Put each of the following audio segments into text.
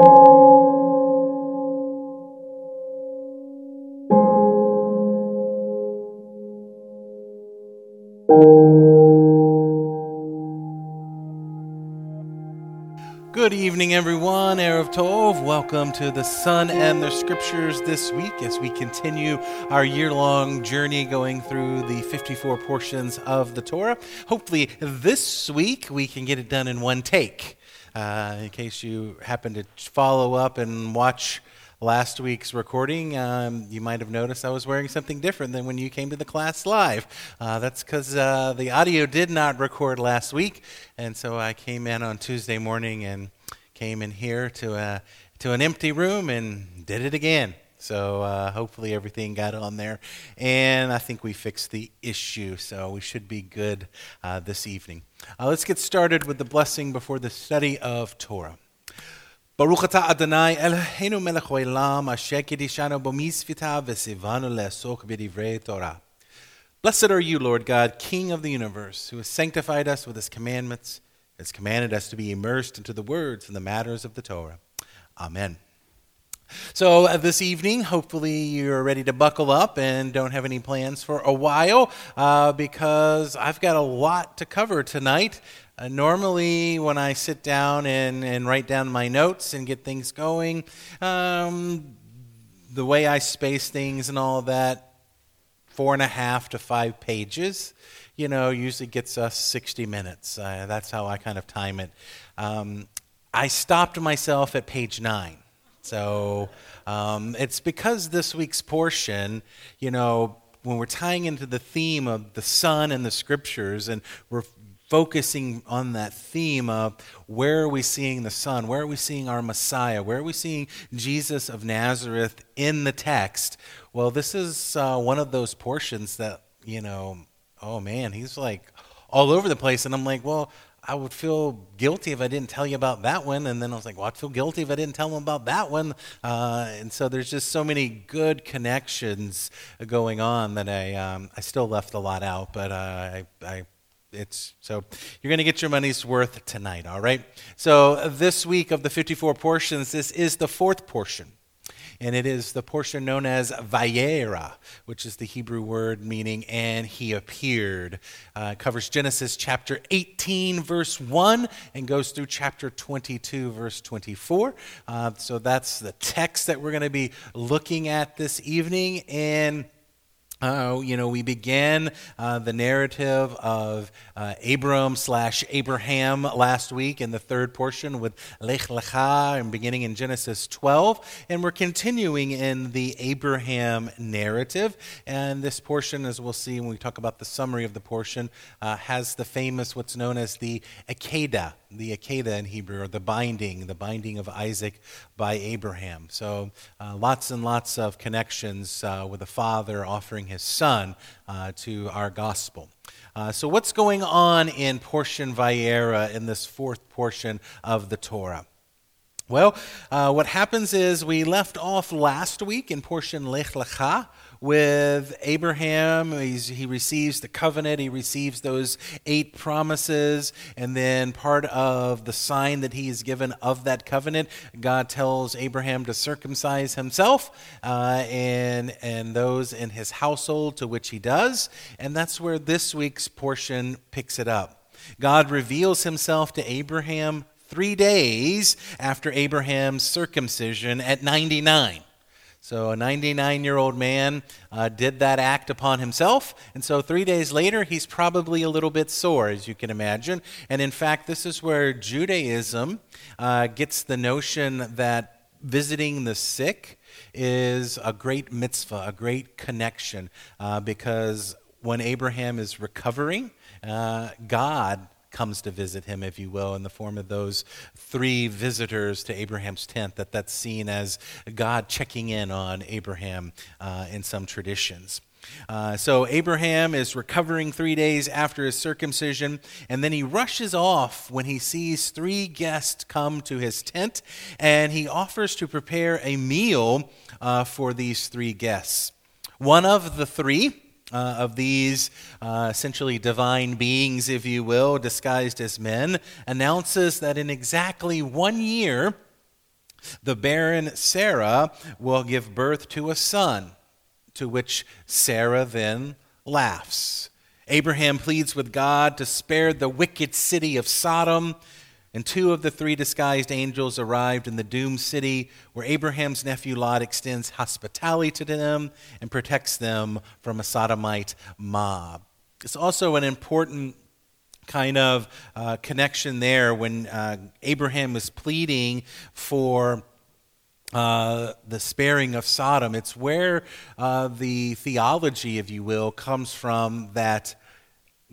Good evening, everyone. Erev Tov. Welcome to the Son and the Scriptures this week as we continue our year long journey going through the 54 portions of the Torah. Hopefully, this week we can get it done in one take. Uh, in case you happen to follow up and watch last week's recording, um, you might have noticed I was wearing something different than when you came to the class live. Uh, that's because uh, the audio did not record last week, and so I came in on Tuesday morning and came in here to a to an empty room and did it again. So uh, hopefully everything got on there, and I think we fixed the issue. So we should be good uh, this evening. Uh, let's get started with the blessing before the study of Torah. ברוך אתה אדוני אלוהינו מלך העולם אשר קידישנו במצוותיו וציוונו לעסוק בדברי תורה. Blessed are you, Lord God, King of the universe, who has sanctified us with his commandments, has commanded us to be immersed into the words and the matters of the Torah. Amen. So, uh, this evening, hopefully, you're ready to buckle up and don't have any plans for a while uh, because I've got a lot to cover tonight. Uh, normally, when I sit down and, and write down my notes and get things going, um, the way I space things and all that, four and a half to five pages, you know, usually gets us 60 minutes. Uh, that's how I kind of time it. Um, I stopped myself at page nine. So um, it's because this week's portion, you know, when we're tying into the theme of the Son and the Scriptures, and we're focusing on that theme of where are we seeing the Son? Where are we seeing our Messiah? Where are we seeing Jesus of Nazareth in the text? Well, this is uh, one of those portions that, you know, oh man, he's like all over the place. And I'm like, well, I would feel guilty if I didn't tell you about that one. And then I was like, well, I'd feel guilty if I didn't tell them about that one. Uh, and so there's just so many good connections going on that I, um, I still left a lot out, but uh, I, I it's so you're going to get your money's worth tonight all right so this week of the 54 portions this is the fourth portion and it is the portion known as Vayera, which is the Hebrew word meaning "and he appeared." Uh, covers Genesis chapter 18, verse 1, and goes through chapter 22, verse 24. Uh, so that's the text that we're going to be looking at this evening, and uh, you know, we began uh, the narrative of uh, Abram slash Abraham last week in the third portion with Lech Lecha and beginning in Genesis 12. And we're continuing in the Abraham narrative. And this portion, as we'll see when we talk about the summary of the portion, uh, has the famous, what's known as the Akedah the Akedah in Hebrew, or the binding, the binding of Isaac by Abraham. So uh, lots and lots of connections uh, with the father offering his son uh, to our gospel. Uh, so, what's going on in portion Vayera in this fourth portion of the Torah? Well, uh, what happens is we left off last week in portion Lech Lecha with Abraham. He's, he receives the covenant, he receives those eight promises, and then part of the sign that he is given of that covenant, God tells Abraham to circumcise himself uh, and, and those in his household, to which he does. And that's where this week's portion picks it up. God reveals himself to Abraham three days after Abraham's circumcision at 99. So, a 99 year old man uh, did that act upon himself. And so, three days later, he's probably a little bit sore, as you can imagine. And in fact, this is where Judaism uh, gets the notion that visiting the sick is a great mitzvah, a great connection, uh, because when Abraham is recovering, uh, God comes to visit him, if you will, in the form of those three visitors to Abraham's tent, that that's seen as God checking in on Abraham uh, in some traditions. Uh, so Abraham is recovering three days after his circumcision, and then he rushes off when he sees three guests come to his tent, and he offers to prepare a meal uh, for these three guests. One of the three, uh, of these uh, essentially divine beings, if you will, disguised as men, announces that in exactly one year, The barren Sarah will give birth to a son, to which Sarah then laughs. Abraham pleads with God to spare the wicked city of Sodom, and two of the three disguised angels arrived in the doomed city where Abraham's nephew Lot extends hospitality to them and protects them from a sodomite mob. It's also an important kind of uh, connection there when uh, Abraham was pleading for uh, the sparing of Sodom. It's where uh, the theology, if you will, comes from that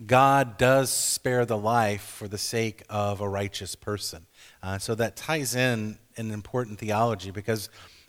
God does spare the life for the sake of a righteous person. Uh, so that ties in an important theology because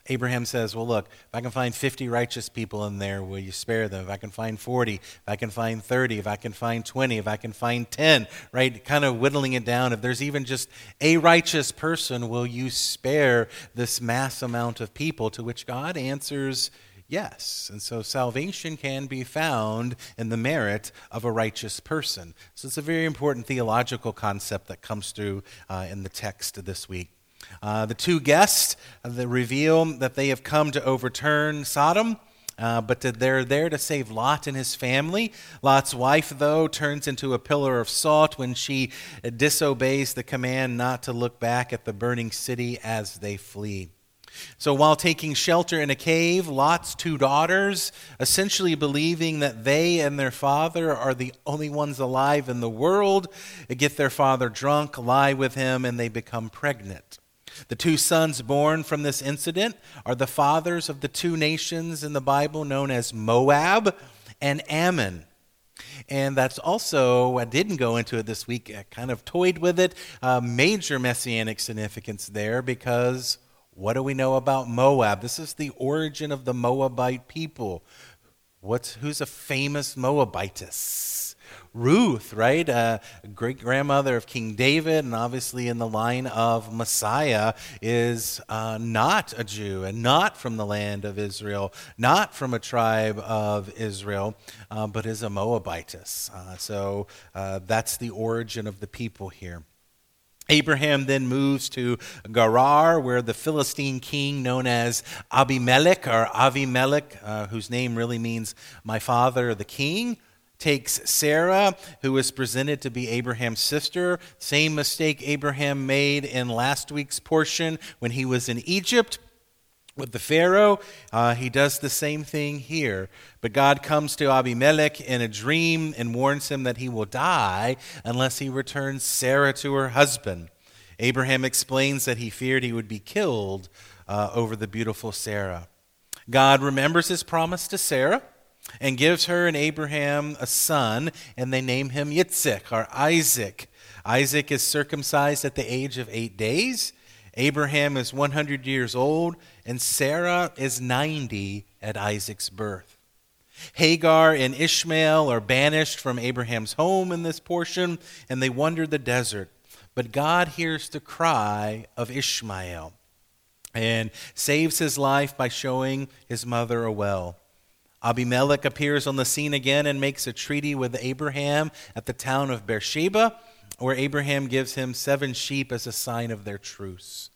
Abraham says, Well, look, if I can find 50 righteous people in there, will you spare them? If I can find 40, if I can find 30, if I can find 20, if I can find 10, right? Kind of whittling it down. If there's even just a righteous person, will you spare this mass amount of people? To which God answers, Yes. And so salvation can be found in the merit of a righteous person. So it's a very important theological concept that comes through uh, in the text this week. Uh, the two guests uh, reveal that they have come to overturn Sodom. Uh, but they're there to save Lot and his family. Lot's wife, though, turns into a pillar of salt when she disobeys the command not to look back at the burning city as they flee. So while taking shelter in a cave, Lot's two daughters, essentially believing that they and their father are the only ones alive in the world, get their father drunk, lie with him, and they become pregnant. The two sons born from this incident are the fathers of the two nations in the Bible known as Moab and Ammon. And that's also, I didn't go into it this week, I kind of toyed with it, uh, major messianic significance there because what do we know about Moab? This is the origin of the Moabite people. What's, who's a famous Moabitess? Ruth, right? Uh, great grandmother of King David, and obviously in the line of Messiah, is uh, not a Jew and not from the land of Israel, not from a tribe of Israel, uh, but is a Moabitess. Uh, so uh, that's the origin of the people here. Abraham then moves to Gerar, where the Philistine king known as Abimelech or Avimelech, uh, whose name really means my father, the king, takes Sarah, who is presented to be Abraham's sister. Same mistake Abraham made in last week's portion when he was in Egypt with the Pharaoh. Uh, he does the same thing here. But God comes to Abimelech in a dream and warns him that he will die unless he returns Sarah to her husband. Abraham explains that he feared he would be killed uh, over the beautiful Sarah. God remembers his promise to Sarah and gives her and Abraham a son, and they name him Yitzhak or Isaac. Isaac is circumcised at the age of eight days. Abraham is 100 years old, and Sarah is 90 at Isaac's birth. Hagar and Ishmael are banished from Abraham's home in this portion, and they wander the desert. But God hears the cry of Ishmael and saves his life by showing his mother a well. Abimelech appears on the scene again and makes a treaty with Abraham at the town of Beersheba, where Abraham gives him seven sheep as a sign of their truce.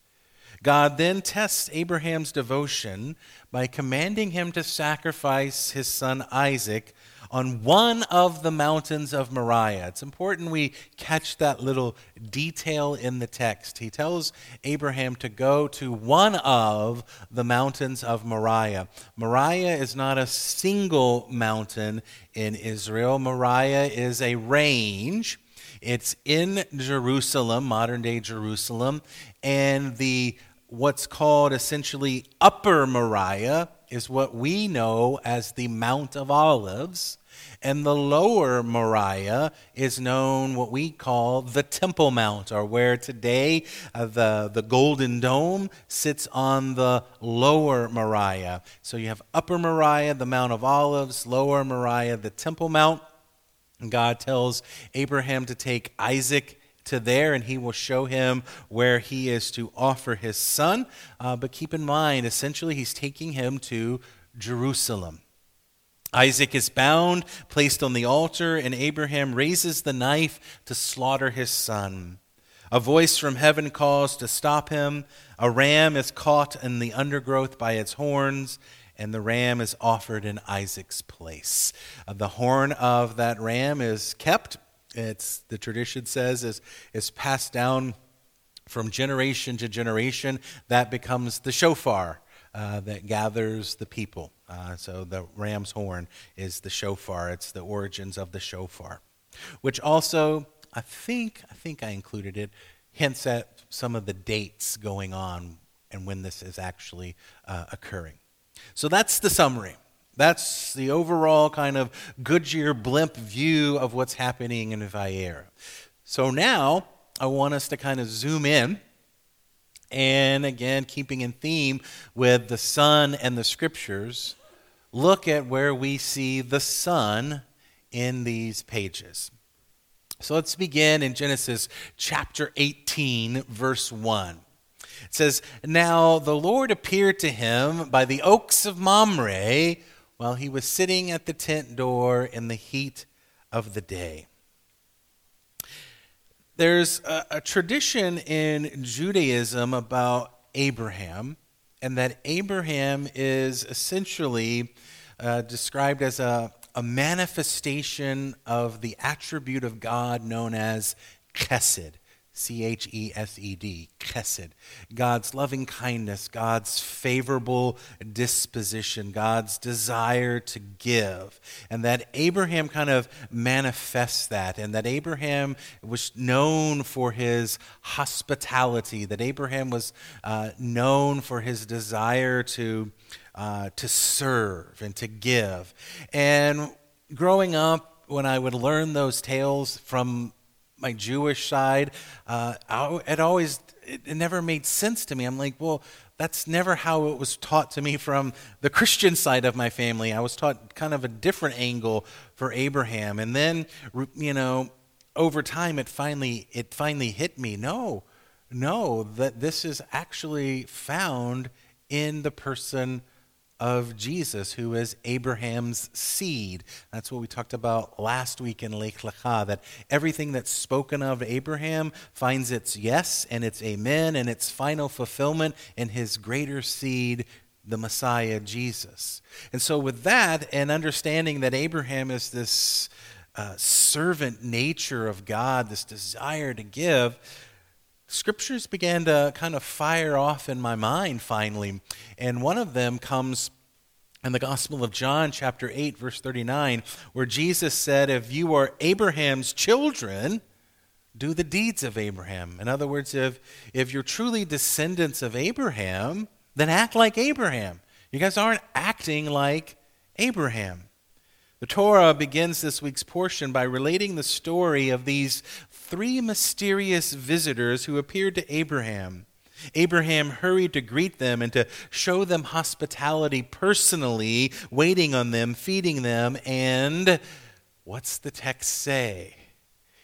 God then tests Abraham's devotion by commanding him to sacrifice his son Isaac on one of the mountains of Moriah. It's important we catch that little detail in the text. He tells Abraham to go to one of the mountains of Moriah. Moriah is not a single mountain in Israel, Moriah is a range. It's in Jerusalem, modern day Jerusalem, and the what's called essentially Upper Moriah is what we know as the Mount of Olives. And the lower Moriah is known what we call the Temple Mount, or where today uh, the, the Golden Dome sits on the lower Moriah. So you have Upper Moriah, the Mount of Olives, lower Moriah, the Temple Mount. And God tells Abraham to take Isaac to there and he will show him where he is to offer his son. Uh, but keep in mind, essentially, he's taking him to Jerusalem. Isaac is bound, placed on the altar, and Abraham raises the knife to slaughter his son. A voice from heaven calls to stop him. A ram is caught in the undergrowth by its horns, and the ram is offered in Isaac's place. Uh, the horn of that ram is kept. It's the tradition says is is passed down from generation to generation. That becomes the shofar uh, that gathers the people. Uh, so the ram's horn is the shofar. It's the origins of the shofar, which also I think I think I included it hints at some of the dates going on and when this is actually uh, occurring. So that's the summary. That's the overall kind of Goodyear blimp view of what's happening in Vayera. So now I want us to kind of zoom in and again, keeping in theme with the Son and the Scriptures, look at where we see the Son in these pages. So let's begin in Genesis chapter 18, verse 1. It says, Now the Lord appeared to him by the oaks of Mamre while he was sitting at the tent door in the heat of the day. There's a, a tradition in Judaism about Abraham, and that Abraham is essentially uh, described as a, a manifestation of the attribute of God known as chesed. C H E S E D, chesed. God's loving kindness, God's favorable disposition, God's desire to give. And that Abraham kind of manifests that, and that Abraham was known for his hospitality, that Abraham was uh, known for his desire to, uh, to serve and to give. And growing up, when I would learn those tales from my Jewish side, uh, it always it, it never made sense to me. I'm like, well, that's never how it was taught to me from the Christian side of my family. I was taught kind of a different angle for Abraham, and then you know, over time, it finally it finally hit me. No, no, that this is actually found in the person of Jesus, who is Abraham's seed. That's what we talked about last week in Lech Lecha, that everything that's spoken of Abraham finds its yes and its amen and its final fulfillment in his greater seed, the Messiah, Jesus. And so, with that, and understanding that Abraham is this uh, servant nature of God, this desire to give, scriptures began to kind of fire off in my mind finally. And one of them comes in the Gospel of John, chapter 8, verse 39, where Jesus said, If you are Abraham's children, do the deeds of Abraham. In other words, if, if you're truly descendants of Abraham, then act like Abraham. You guys aren't acting like Abraham. The Torah begins this week's portion by relating the story of these three mysterious visitors who appeared to Abraham. Abraham hurried to greet them and to show them hospitality personally, waiting on them, feeding them, and what's the text say?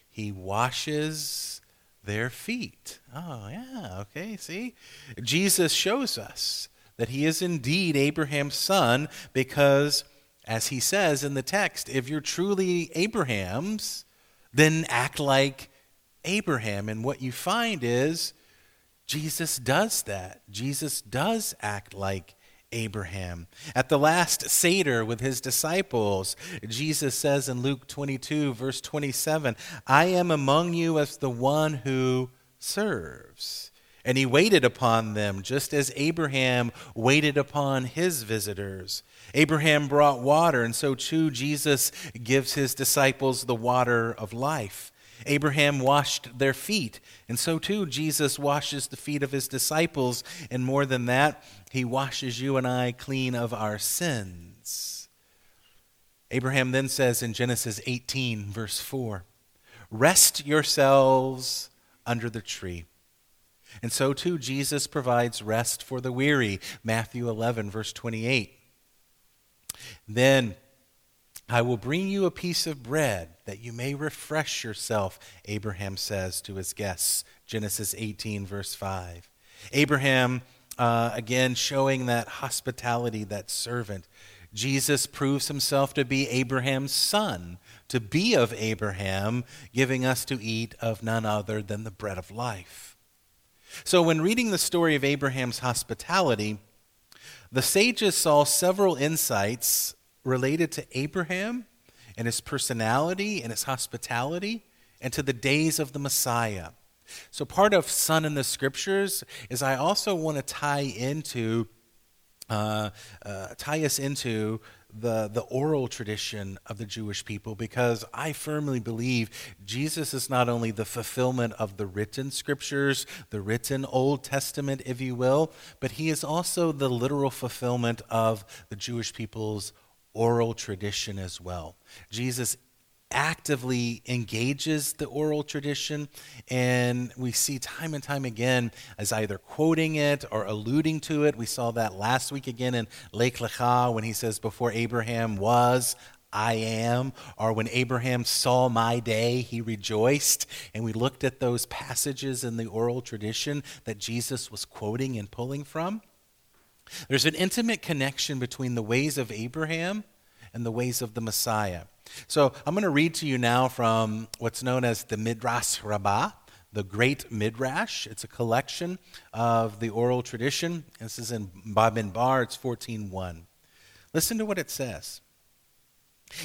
He washes their feet. Oh, yeah, okay, see? Jesus shows us that he is indeed Abraham's son because, as he says in the text, if you're truly Abraham's, then act like Abraham. And what you find is Jesus does that. Jesus does act like Abraham. At the last Seder with his disciples, Jesus says in Luke 22, verse 27, I am among you as the one who serves. And he waited upon them just as Abraham waited upon his visitors. Abraham brought water, and so too Jesus gives his disciples the water of life. Abraham washed their feet, and so too Jesus washes the feet of his disciples, and more than that, he washes you and I clean of our sins. Abraham then says in Genesis 18, verse 4, Rest yourselves under the tree. And so too Jesus provides rest for the weary, Matthew 11, verse 28. Then I will bring you a piece of bread that you may refresh yourself, Abraham says to his guests. Genesis 18, verse 5. Abraham, uh, again, showing that hospitality, that servant. Jesus proves himself to be Abraham's son, to be of Abraham, giving us to eat of none other than the bread of life. So, when reading the story of Abraham's hospitality, the sages saw several insights related to Abraham and his personality and his hospitality and to the days of the Messiah. So, part of Son in the Scriptures is I also want to tie into, uh, uh, tie us into the, the oral tradition of the Jewish people because I firmly believe Jesus is not only the fulfillment of the written scriptures, the written Old Testament, if you will, but he is also the literal fulfillment of the Jewish people's oral tradition as well. Jesus actively engages the oral tradition, and we see time and time again as either quoting it or alluding to it. We saw that last week again in Lech Lecha when he says, Before Abraham was, I am, or when Abraham saw my day, he rejoiced. And we looked at those passages in the oral tradition that Jesus was quoting and pulling from. There's an intimate connection between the ways of Abraham and the ways of the Messiah. So I'm going to read to you now from what's known as the Midrash Rabbah, the Great Midrash. It's a collection of the oral tradition. This is in Bamidbar, it's 14.1. Listen to what it says.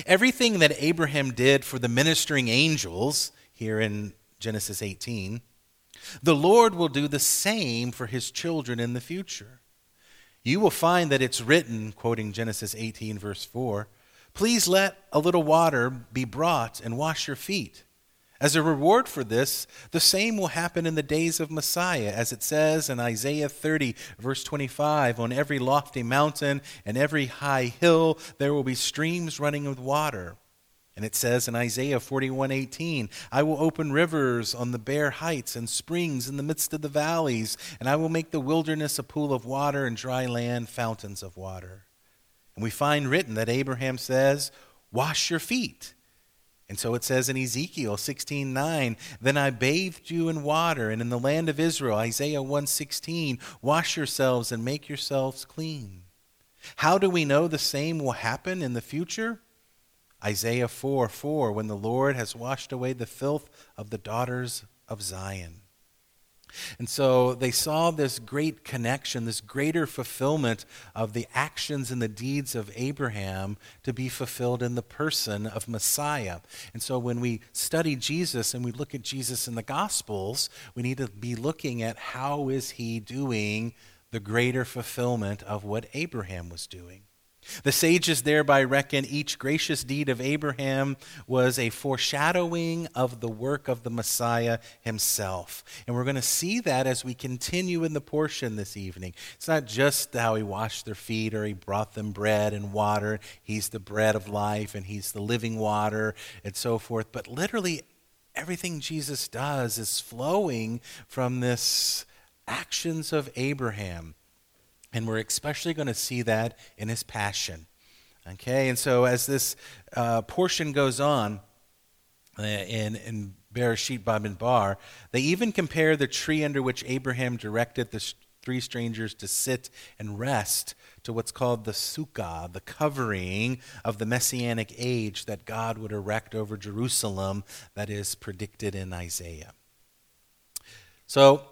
Everything that Abraham did for the ministering angels, here in Genesis 18, the Lord will do the same for his children in the future. You will find that it's written, quoting Genesis 18, verse 4, Please let a little water be brought and wash your feet. As a reward for this, the same will happen in the days of Messiah, as it says in Isaiah 30, verse 25 On every lofty mountain and every high hill there will be streams running with water. And it says in Isaiah 41:18, I will open rivers on the bare heights and springs in the midst of the valleys, and I will make the wilderness a pool of water and dry land fountains of water. And we find written that Abraham says, Wash your feet. And so it says in Ezekiel 16:9, "Then I bathed you in water, and in the land of Israel, Isaiah 1:16, wash yourselves and make yourselves clean." How do we know the same will happen in the future? Isaiah 4 4, when the Lord has washed away the filth of the daughters of Zion. And so they saw this great connection, this greater fulfillment of the actions and the deeds of Abraham to be fulfilled in the person of Messiah. And so when we study Jesus and we look at Jesus in the Gospels, we need to be looking at how is he doing the greater fulfillment of what Abraham was doing. The sages thereby reckon each gracious deed of Abraham was a foreshadowing of the work of the Messiah himself. And we're going to see that as we continue in the portion this evening. It's not just how he washed their feet or he brought them bread and water. He's the bread of life and he's the living water and so forth. But literally, everything Jesus does is flowing from this actions of Abraham. And we're especially going to see that in his passion. Okay, and so as this uh, portion goes on uh, in, in Bereshit bar, they even compare the tree under which Abraham directed the three strangers to sit and rest to what's called the sukkah, the covering of the messianic age that God would erect over Jerusalem that is predicted in Isaiah. So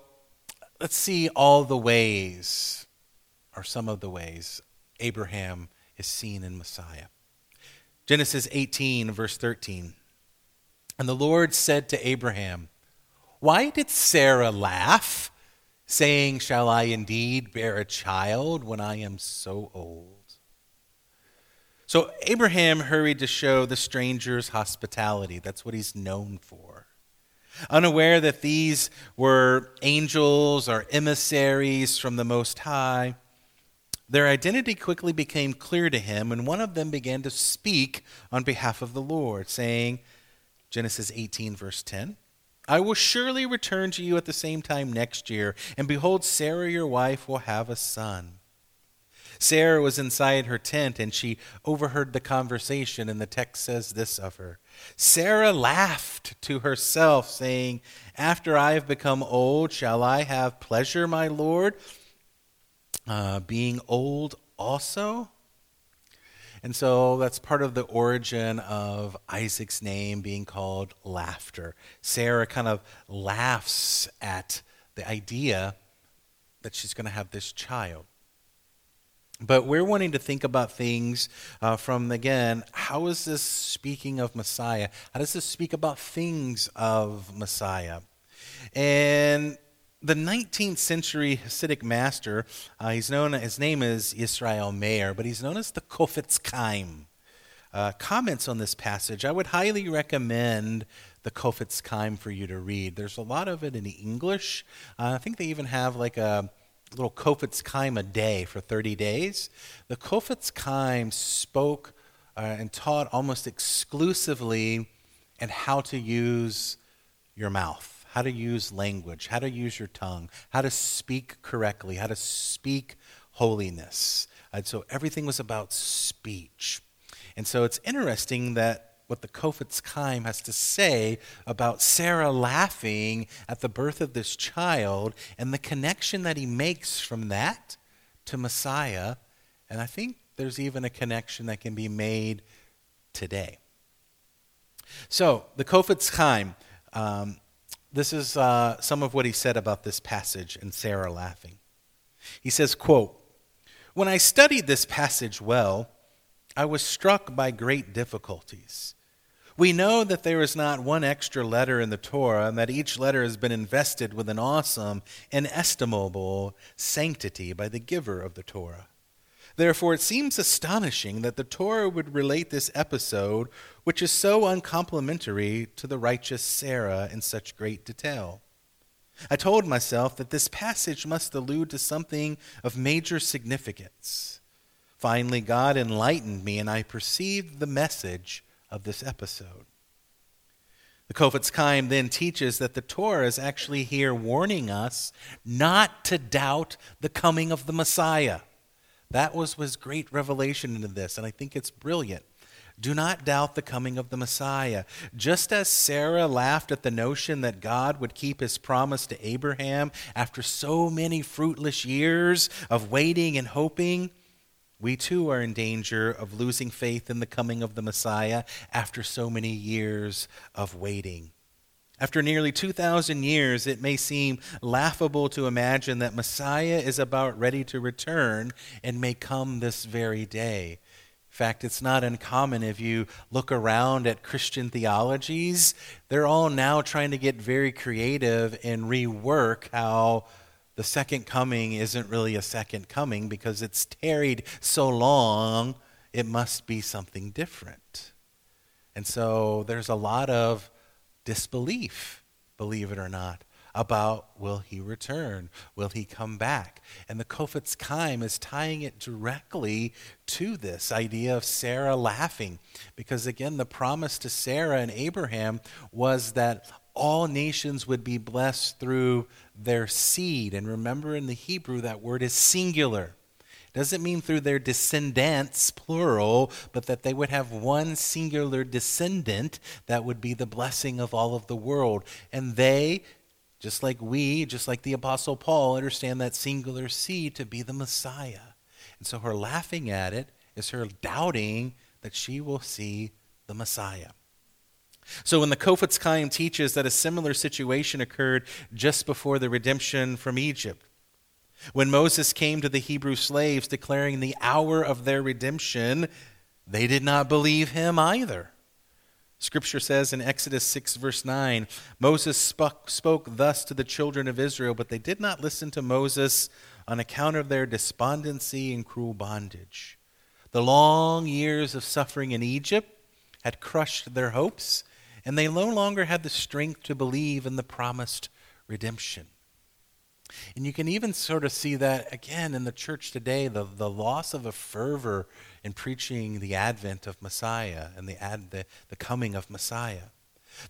let's see all the ways are some of the ways Abraham is seen in Messiah. Genesis 18, verse 13. And the Lord said to Abraham, Why did Sarah laugh, saying, Shall I indeed bear a child when I am so old? So Abraham hurried to show the stranger's hospitality. That's what he's known for. Unaware that these were angels or emissaries from the Most High, their identity quickly became clear to him, and one of them began to speak on behalf of the Lord, saying, Genesis 18, verse 10, I will surely return to you at the same time next year, and behold, Sarah your wife will have a son. Sarah was inside her tent, and she overheard the conversation, and the text says this of her Sarah laughed to herself, saying, After I have become old, shall I have pleasure, my Lord? Uh, being old also. And so that's part of the origin of Isaac's name being called laughter. Sarah kind of laughs at the idea that she's going to have this child. But we're wanting to think about things uh, from, again, how is this speaking of Messiah? How does this speak about things of Messiah? And the 19th century Hasidic master, uh, he's known, his name is Israel Meir, but he's known as the Chofetz Chaim. Uh, comments on this passage, I would highly recommend the Chofetz Chaim for you to read. There's a lot of it in English. Uh, I think they even have like a little Chofetz Chaim a day for 30 days. The Chofetz Chaim spoke uh, and taught almost exclusively and how to use your mouth, how to use language, how to use your tongue, how to speak correctly, how to speak holiness. And so everything was about speech. And so it's interesting that what the Chofetz Chaim has to say about Sarah laughing at the birth of this child and the connection that he makes from that to Messiah. And I think there's even a connection that can be made today. So, the Chofetz Chaim, um, this is uh, some of what he said about this passage and Sarah laughing. He says, quote, When I studied this passage well, I was struck by great difficulties. We know that there is not one extra letter in the Torah and that each letter has been invested with an awesome, inestimable sanctity by the giver of the Torah. Therefore, it seems astonishing that the Torah would relate this episode, which is so uncomplimentary to the righteous Sarah, in such great detail. I told myself that this passage must allude to something of major significance. Finally, God enlightened me, and I perceived the message of this episode. The Chofetz Chaim then teaches that the Torah is actually here warning us not to doubt the coming of the Messiah. That was his great revelation into this, and I think it's brilliant. Do not doubt the coming of the Messiah. Just as Sarah laughed at the notion that God would keep his promise to Abraham after so many fruitless years of waiting and hoping, we too are in danger of losing faith in the coming of the Messiah after so many years of waiting. After nearly 2,000 years, it may seem laughable to imagine that Messiah is about ready to return and may come this very day. In fact, it's not uncommon if you look around at Christian theologies, they're all now trying to get very creative and rework how the second coming isn't really a second coming because it's tarried so long, it must be something different. And so there's a lot of disbelief, believe it or not, about will he return? Will he come back? And the Chofetz Chaim is tying it directly to this idea of Sarah laughing. Because again, the promise to Sarah and Abraham was that all nations would be blessed through their seed. And remember, in the Hebrew, that word is singular. Doesn't mean through their descendants, plural, but that they would have one singular descendant that would be the blessing of all of the world. And they, just like we, just like the Apostle Paul, understand that singular seed to be the Messiah. And so her laughing at it is her doubting that she will see the Messiah. So when the Chofetz Chaim teaches that a similar situation occurred just before the redemption from Egypt, when Moses came to the Hebrew slaves declaring the hour of their redemption, they did not believe him either. Scripture says in Exodus 6, verse 9 Moses spoke, thus to the children of Israel, but they did not listen to Moses on account of their despondency and cruel bondage. The long years of suffering in Egypt had crushed their hopes, and they no longer had the strength to believe in the promised redemption. And you can even sort of see that again in the church today the, the loss of a fervor in preaching the advent of Messiah and the, ad, the, the coming of Messiah.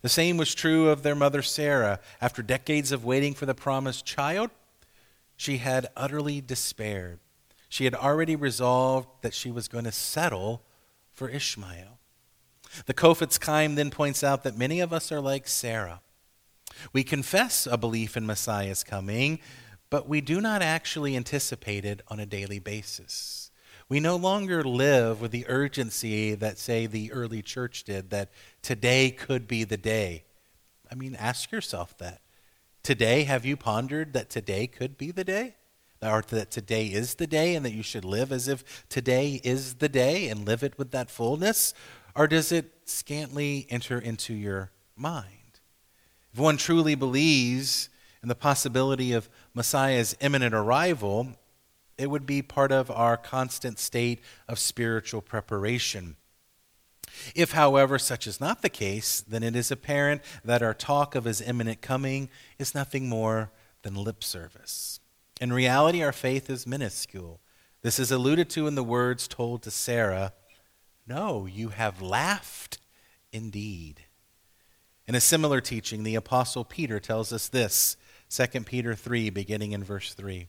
The same was true of their mother Sarah. After decades of waiting for the promised child, she had utterly despaired. She had already resolved that she was going to settle for Ishmael. The Chofetz Chaim then points out that many of us are like Sarah. We confess a belief in Messiah's coming, but we do not actually anticipate it on a daily basis. We no longer live with the urgency that, say, the early church did, that today could be the day. I mean, ask yourself that. Today, have you pondered that today could be the day? Or that today is the day and that you should live as if today is the day and live it with that fullness? Or does it scantly enter into your mind? If one truly believes in the possibility of Messiah's imminent arrival, it would be part of our constant state of spiritual preparation. If, however, such is not the case, then it is apparent that our talk of his imminent coming is nothing more than lip service. In reality, our faith is minuscule. This is alluded to in the words told to Sarah No, you have laughed indeed. In a similar teaching, the Apostle Peter tells us this 2 Peter 3, beginning in verse 3.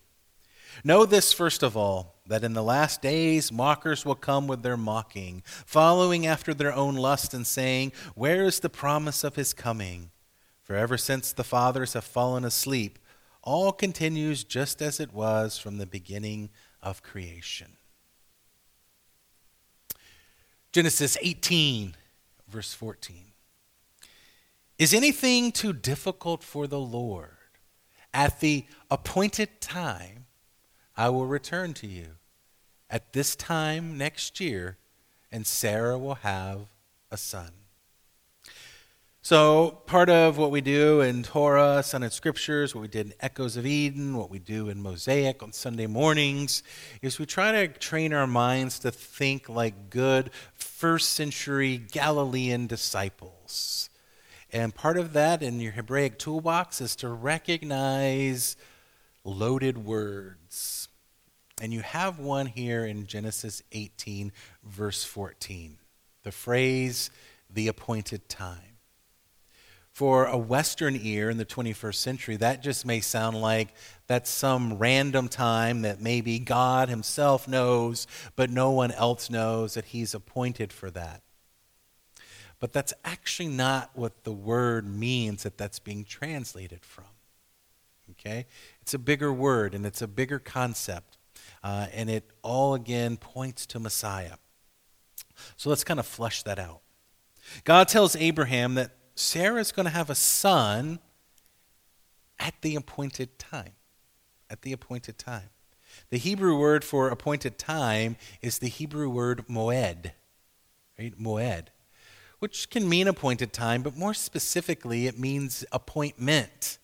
Know this, first of all, that in the last days mockers will come with their mocking, following after their own lust and saying, Where is the promise of his coming? For ever since the fathers have fallen asleep, all continues just as it was from the beginning of creation. Genesis 18, verse 14. Is anything too difficult for the Lord? At the appointed time, I will return to you at this time next year, and Sarah will have a son. So, part of what we do in Torah, Son and Scriptures, what we did in Echoes of Eden, what we do in Mosaic on Sunday mornings, is we try to train our minds to think like good first century Galilean disciples. And part of that in your Hebraic toolbox is to recognize loaded words and you have one here in Genesis 18, verse 14. The phrase, the appointed time. For a Western ear in the 21st century, that just may sound like that's some random time that maybe God Himself knows, but no one else knows that He's appointed for that. But that's actually not what the word means that that's being translated from. Okay? It's a bigger word and it's a bigger concept. Uh, and it all again points to Messiah. So let's kind of flesh that out. God tells Abraham that Sarah is going to have a son at the appointed time. At the appointed time. The Hebrew word for appointed time is the Hebrew word moed, right? Moed, which can mean appointed time, but more specifically, it means appointment.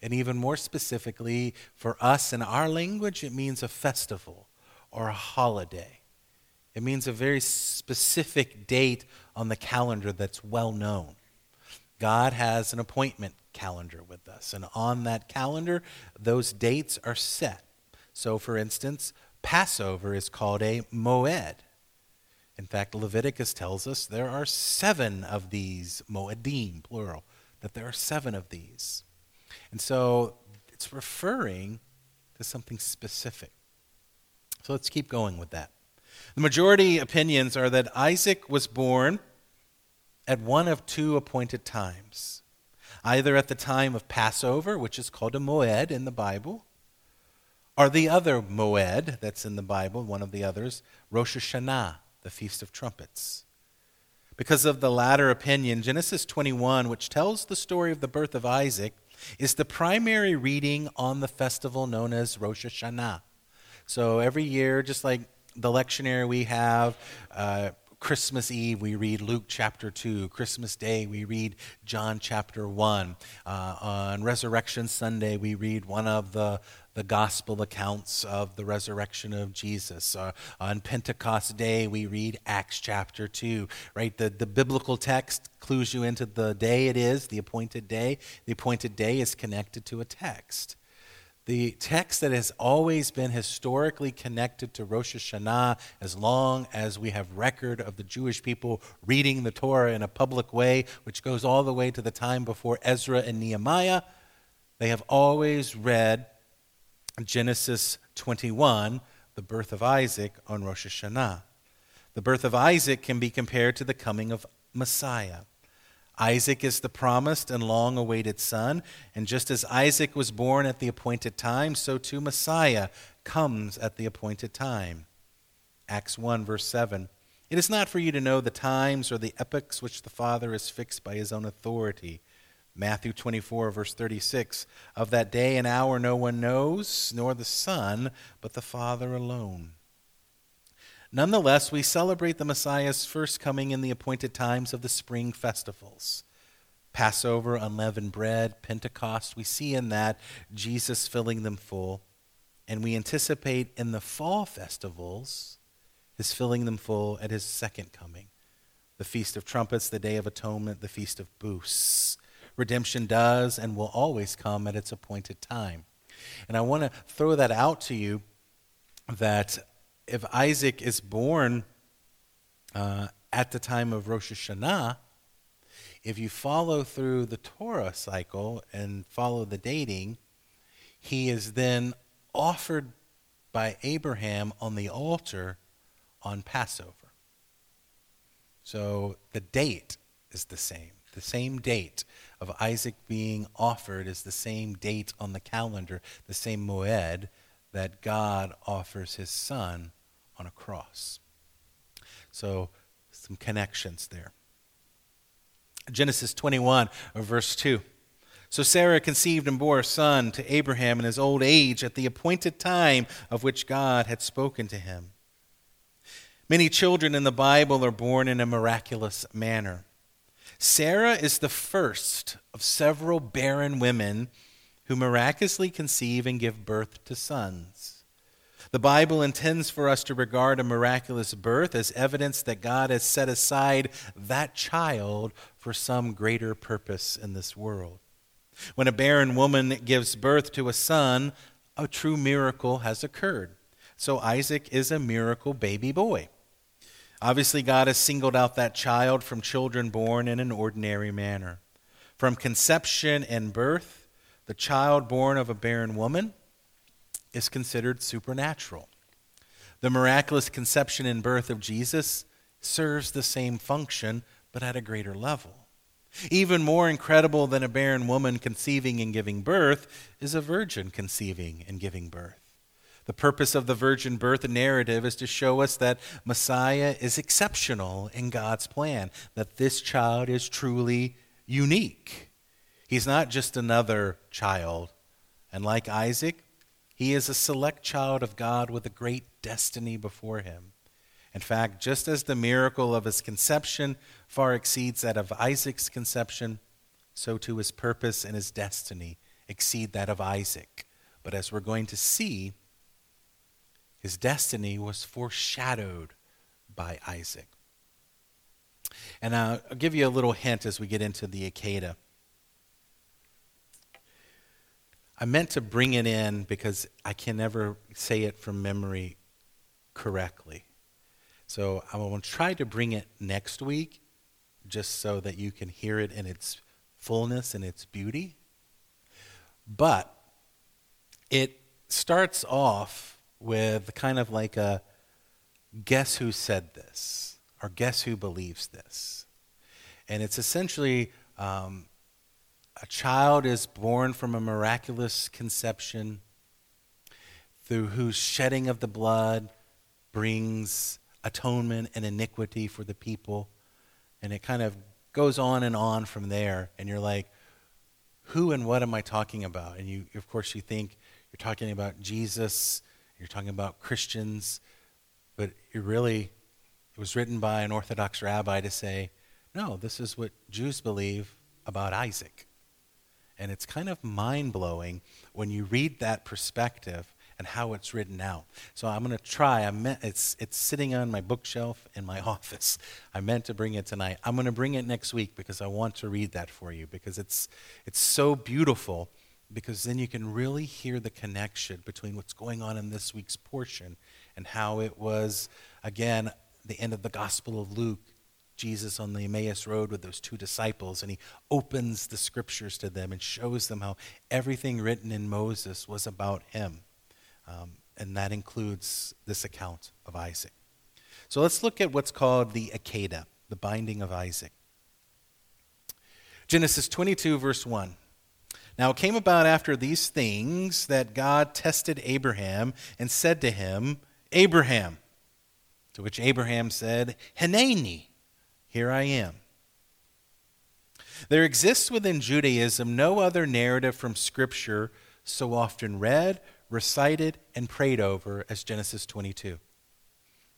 And even more specifically, for us in our language, it means a festival or a holiday. It means a very specific date on the calendar that's well known. God has an appointment calendar with us, and on that calendar, those dates are set. So, for instance, Passover is called a moed. In fact, Leviticus tells us there are seven of these, moedim, plural, that there are seven of these. And so it's referring to something specific. So let's keep going with that. The majority opinions are that Isaac was born at one of two appointed times either at the time of Passover, which is called a moed in the Bible, or the other moed that's in the Bible, one of the others, Rosh Hashanah, the Feast of Trumpets. Because of the latter opinion, Genesis 21, which tells the story of the birth of Isaac, is the primary reading on the festival known as Rosh Hashanah. So every year, just like the lectionary we have, uh, Christmas Eve, we read Luke chapter 2. Christmas Day, we read John chapter 1. Uh, on Resurrection Sunday, we read one of the, the gospel accounts of the resurrection of Jesus. Uh, on Pentecost Day, we read Acts chapter 2, right? The, the biblical text clues you into the day it is, the appointed day. The appointed day is connected to a text. The text that has always been historically connected to Rosh Hashanah, as long as we have record of the Jewish people reading the Torah in a public way, which goes all the way to the time before Ezra and Nehemiah, they have always read Genesis 21, the birth of Isaac, on Rosh Hashanah. The birth of Isaac can be compared to the coming of Messiah. Isaac is the promised and long awaited son, and just as Isaac was born at the appointed time, so too Messiah comes at the appointed time. Acts 1, verse 7. It is not for you to know the times or the epochs which the Father has fixed by his own authority. Matthew 24, verse 36. Of that day and hour no one knows, nor the Son, but the Father alone. Nonetheless, we celebrate the Messiah's first coming in the appointed times of the spring festivals. Passover, unleavened bread, Pentecost, we see in that Jesus filling them full. And we anticipate in the fall festivals his filling them full at his second coming. The Feast of Trumpets, the Day of Atonement, the Feast of Booths. Redemption does and will always come at its appointed time. And I want to throw that out to you that if Isaac is born uh, at the time of Rosh Hashanah, if you follow through the Torah cycle and follow the dating, he is then offered by Abraham on the altar on Passover. So the date is the same. The same date of Isaac being offered is the same date on the calendar, the same moed that God offers his son on a cross. So, some connections there. Genesis 21, uh, verse 2. So Sarah conceived and bore a son to Abraham in his old age at the appointed time of which God had spoken to him. Many children in the Bible are born in a miraculous manner. Sarah is the first of several barren women who miraculously conceive and give birth to sons. The Bible intends for us to regard a miraculous birth as evidence that God has set aside that child for some greater purpose in this world. When a barren woman gives birth to a son, a true miracle has occurred. So Isaac is a miracle baby boy. Obviously, God has singled out that child from children born in an ordinary manner. From conception and birth, the child born of a barren woman is considered supernatural. The miraculous conception and birth of Jesus serves the same function, but at a greater level. Even more incredible than a barren woman conceiving and giving birth is a virgin conceiving and giving birth. The purpose of the virgin birth narrative is to show us that Messiah is exceptional in God's plan, that this child is truly unique. He's not just another child. And like Isaac, he is a select child of God with a great destiny before him. In fact, just as the miracle of his conception far exceeds that of Isaac's conception, so too his purpose and his destiny exceed that of Isaac. But as we're going to see, his destiny was foreshadowed by Isaac. And I'll give you a little hint as we get into the Akedah. I meant to bring it in because I can never say it from memory correctly. So I will try to bring it next week just so that you can hear it in its fullness and its beauty. But it starts off with kind of like a guess who said this or guess who believes this. And it's essentially um, a child is born from a miraculous conception through whose shedding of the blood brings atonement and iniquity for the people. And it kind of goes on and on from there. And you're like, who and what am I talking about? And you, of course, you think you're talking about Jesus, you're talking about Christians, but it really, it was written by an Orthodox rabbi to say, no, this is what Jews believe about Isaac. And it's kind of mind blowing when you read that perspective and how it's written out. So I'm going to try. I meant it's it's sitting on my bookshelf in my office. I meant to bring it tonight. I'm going to bring it next week because I want to read that for you because it's it's so beautiful because then you can really hear the connection between what's going on in this week's portion and how it was again the end of the Gospel of Luke Jesus on the Emmaus Road with those two disciples, and he opens the scriptures to them and shows them how everything written in Moses was about him. Um, and that includes this account of Isaac. So let's look at what's called the Akedah, the binding of Isaac. Genesis 22, verse 1. Now it came about after these things that God tested Abraham and said to him, Abraham. To which Abraham said, Hineni, here I am. There exists within Judaism no other narrative from Scripture so often read, recited, and prayed over as Genesis 22.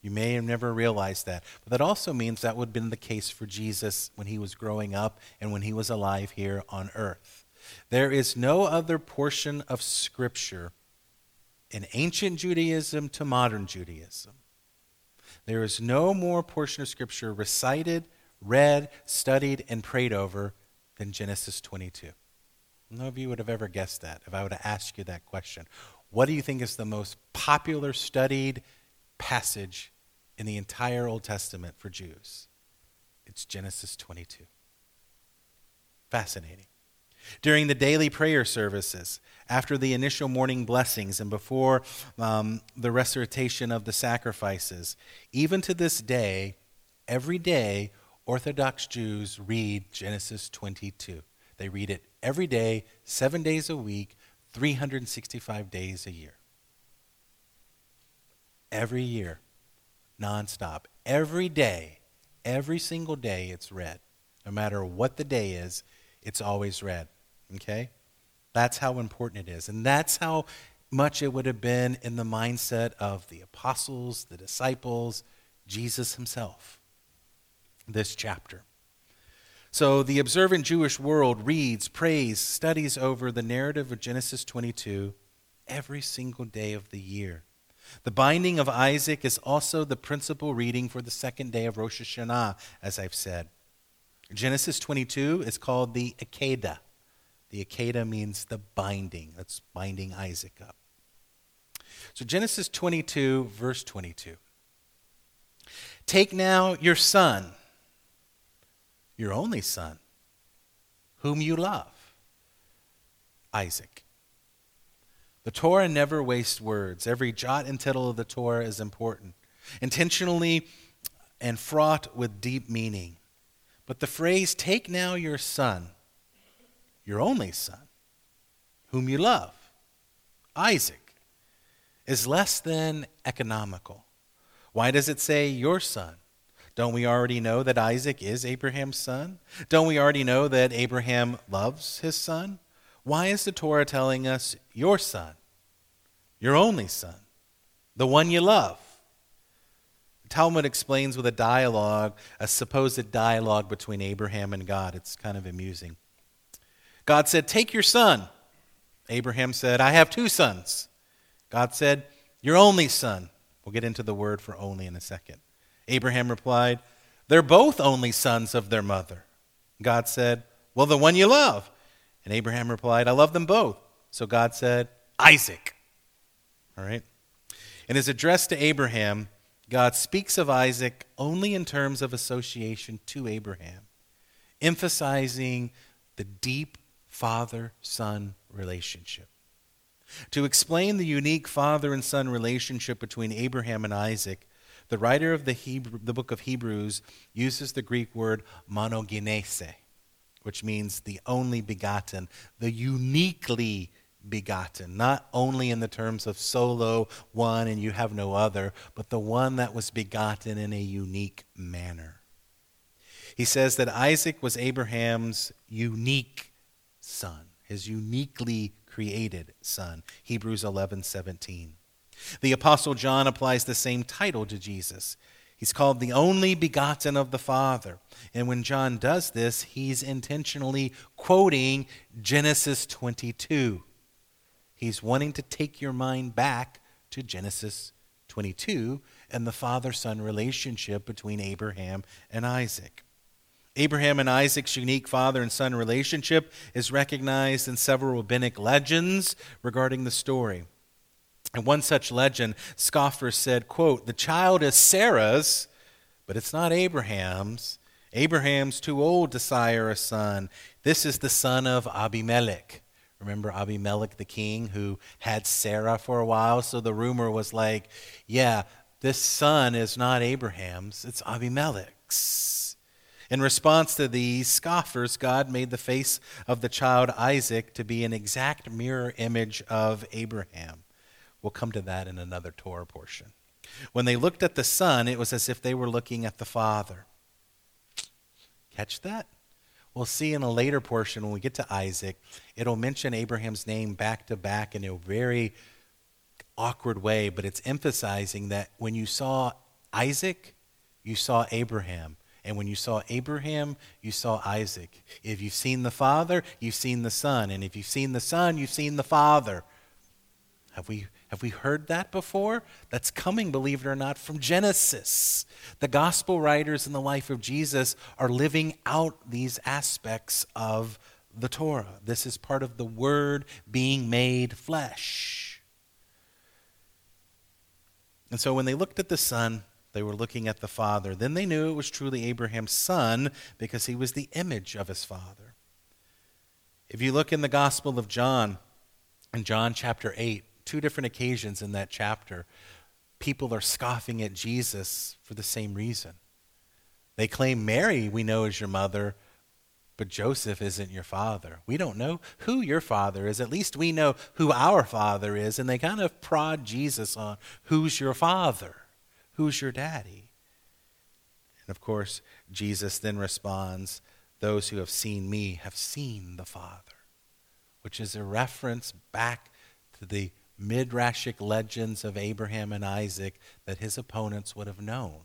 You may have never realized that, but that also means that would have been the case for Jesus when he was growing up and when he was alive here on earth. There is no other portion of Scripture in ancient Judaism to modern Judaism. There is no more portion of Scripture recited, read, studied, and prayed over than Genesis 22. None of you would have ever guessed that if I would have asked you that question. What do you think is the most popular studied passage in the entire Old Testament for Jews? It's Genesis 22. Fascinating. During the daily prayer services, after the initial morning blessings, and before um, the recitation of the sacrifices, even to this day, every day, Orthodox Jews read Genesis 22. They read it every day, seven days a week, 365 days a year. Every year, nonstop. Every day, every single day, it's read. No matter what the day is, it's always read. Okay? That's how important it is. And that's how much it would have been in the mindset of the apostles, the disciples, Jesus himself. This chapter. So the observant Jewish world reads, prays, studies over the narrative of Genesis 22 every single day of the year. The binding of Isaac is also the principal reading for the second day of Rosh Hashanah, as I've said. Genesis 22 is called the Akedah. The Akedah means the binding. That's binding Isaac up. So Genesis 22, verse 22. Take now your son your only son, whom you love, Isaac. The Torah never wastes words. Every jot and tittle of the Torah is important, intentionally and fraught with deep meaning. But the phrase, take now your son, your only son, whom you love, Isaac, is less than economical. Why does it say your son? Don't we already know that Isaac is Abraham's son? Don't we already know that Abraham loves his son? Why is the Torah telling us your son, your only son, the one you love? Talmud explains with a dialogue, a supposed dialogue between Abraham and God. It's kind of amusing. God said, Take your son. Abraham said, I have two sons. God said, Your only son. We'll get into the word for only in a second. Abraham replied, They're both only sons of their mother. God said, Well, the one you love. And Abraham replied, I love them both. So God said, Isaac. All right? In his address to Abraham, God speaks of Isaac only in terms of association to Abraham, emphasizing the deep father son relationship. To explain the unique father and son relationship between Abraham and Isaac, the writer of the, Hebrew, the book of Hebrews uses the Greek word monogenes, which means the only begotten, the uniquely begotten, not only in the terms of solo, one, and you have no other, but the one that was begotten in a unique manner. He says that Isaac was Abraham's unique son, his uniquely created son. Hebrews 11 17. The Apostle John applies the same title to Jesus. He's called the only begotten of the Father. And when John does this, he's intentionally quoting Genesis 22. He's wanting to take your mind back to Genesis 22 and the father son relationship between Abraham and Isaac. Abraham and Isaac's unique father and son relationship is recognized in several rabbinic legends regarding the story. And one such legend, scoffers said, quote, the child is Sarah's, but it's not Abraham's. Abraham's too old to sire a son. This is the son of Abimelech. Remember Abimelech, the king, who had Sarah for a while? So the rumor was like, yeah, this son is not Abraham's, it's Abimelech's. In response to these scoffers, God made the face of the child Isaac to be an exact mirror image of Abraham. We'll come to that in another Torah portion. When they looked at the Son, it was as if they were looking at the Father. Catch that? We'll see in a later portion when we get to Isaac, it'll mention Abraham's name back to back in a very awkward way, but it's emphasizing that when you saw Isaac, you saw Abraham. And when you saw Abraham, you saw Isaac. If you've seen the Father, you've seen the Son. And if you've seen the Son, you've seen the Father. Have we, have we heard that before? That's coming, believe it or not, from Genesis. The gospel writers in the life of Jesus are living out these aspects of the Torah. This is part of the Word being made flesh. And so when they looked at the Son, they were looking at the Father. Then they knew it was truly Abraham's son because he was the image of his father. If you look in the Gospel of John, in John chapter 8, two different occasions in that chapter, people are scoffing at Jesus for the same reason. They claim Mary, we know, is your mother, but Joseph isn't your father. We don't know who your father is. At least we know who our father is. And they kind of prod Jesus on who's your father? Who's your daddy? And of course, Jesus then responds, Those who have seen me have seen the Father, which is a reference back to the midrashic legends of Abraham and Isaac that his opponents would have known.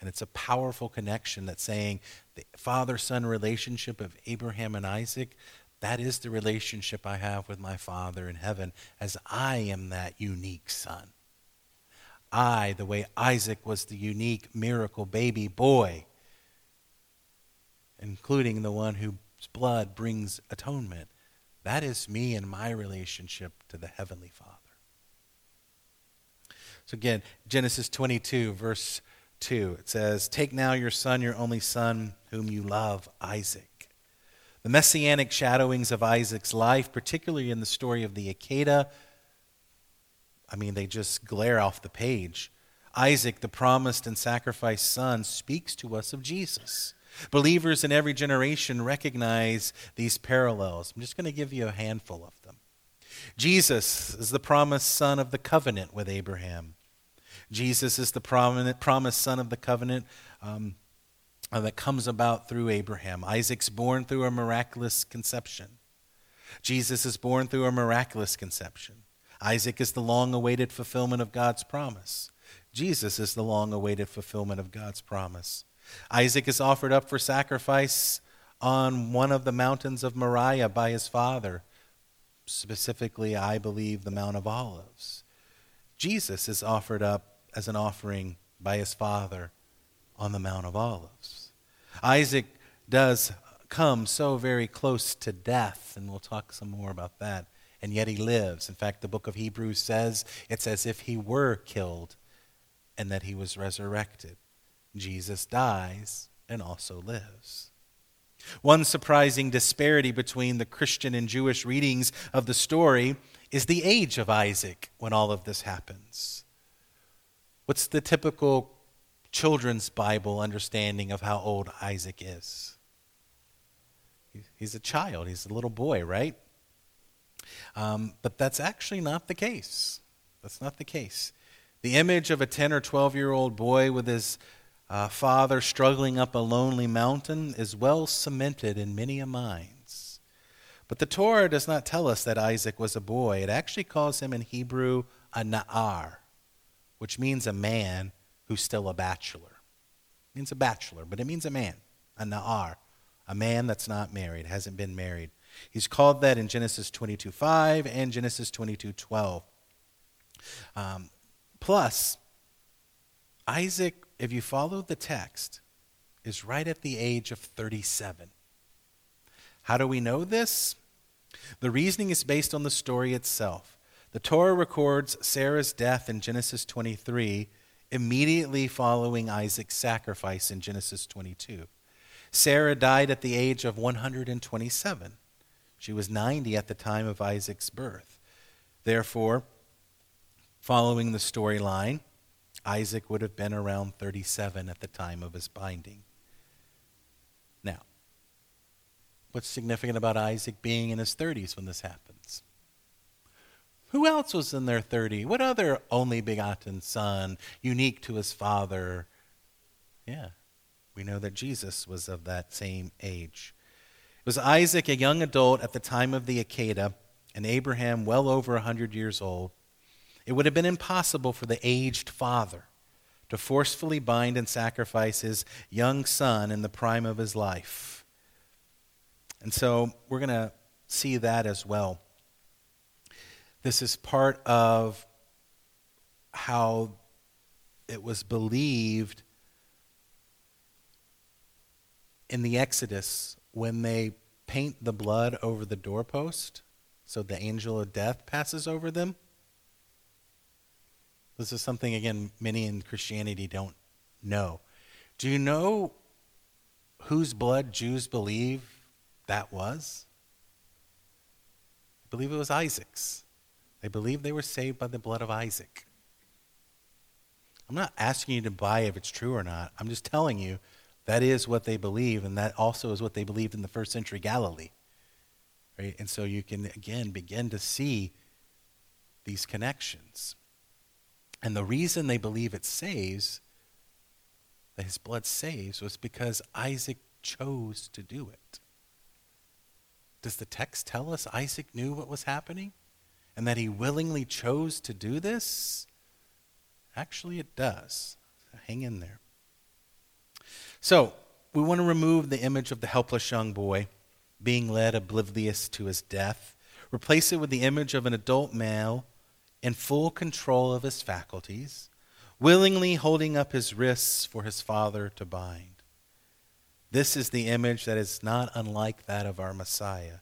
And it's a powerful connection that's saying the father son relationship of Abraham and Isaac, that is the relationship I have with my Father in heaven, as I am that unique son. I, the way Isaac was the unique miracle baby boy, including the one whose blood brings atonement. That is me and my relationship to the Heavenly Father. So again, Genesis 22, verse 2, it says, Take now your son, your only son, whom you love, Isaac. The messianic shadowings of Isaac's life, particularly in the story of the Akedah, I mean, they just glare off the page. Isaac, the promised and sacrificed son, speaks to us of Jesus. Believers in every generation recognize these parallels. I'm just going to give you a handful of them. Jesus is the promised son of the covenant with Abraham. Jesus is the prominent, promised son of the covenant um, uh, that comes about through Abraham. Isaac's born through a miraculous conception. Jesus is born through a miraculous conception. Isaac is the long awaited fulfillment of God's promise. Jesus is the long awaited fulfillment of God's promise. Isaac is offered up for sacrifice on one of the mountains of Moriah by his father, specifically, I believe, the Mount of Olives. Jesus is offered up as an offering by his father on the Mount of Olives. Isaac does come so very close to death, and we'll talk some more about that and yet he lives. In fact, the book of Hebrews says it's as if he were killed and that he was resurrected. Jesus dies and also lives. One surprising disparity between the Christian and Jewish readings of the story is the age of Isaac when all of this happens. What's the typical children's Bible understanding of how old Isaac is? He's a child, he's a little boy, right? Um, but that's actually not the case. That's not the case. The image of a 10 or 12 year old boy with his uh, father struggling up a lonely mountain is well cemented in many a minds. But the Torah does not tell us that Isaac was a boy. It actually calls him in Hebrew a na'ar, which means a man who's still a bachelor. It means a bachelor, but it means a man, a na'ar, a man that's not married, hasn't been married. He's called that in Genesis 22:5 and Genesis 22:12. Um, plus, Isaac, if you follow the text, is right at the age of 37. How do we know this? The reasoning is based on the story itself. The Torah records Sarah's death in Genesis 23 immediately following Isaac's sacrifice in Genesis 22. Sarah died at the age of 127. She was 90 at the time of Isaac's birth. Therefore, following the storyline, Isaac would have been around 37 at the time of his binding. Now, what's significant about Isaac being in his 30s when this happens? Who else was in their 30? What other only begotten son, unique to his father? Yeah, we know that Jesus was of that same age. It was Isaac, a young adult at the time of the Akedah, and Abraham, well over a 100 years old. It would have been impossible for the aged father to forcefully bind and sacrifice his young son in the prime of his life. And so we're going to see that as well. This is part of how it was believed in the Exodus when they paint the blood over the doorpost so the angel of death passes over them. This is something, again, many in Christianity don't know. Do you know whose blood Jews believe that was? I believe it was Isaac's. They believe they were saved by the blood of Isaac. I'm not asking you to buy if it's true or not. I'm just telling you that is what they believe, and that also is what they believed in the first century Galilee. Right? And so you can, again, begin to see these connections. And the reason they believe it saves, that his blood saves, was because Isaac chose to do it. Does the text tell us Isaac knew what was happening and that he willingly chose to do this? Actually, it does. hang in there. So, we want to remove the image of the helpless young boy being led oblivious to his death, replace it with the image of an adult male in full control of his faculties, willingly holding up his wrists for his father to bind. This is the image that is not unlike that of our Messiah,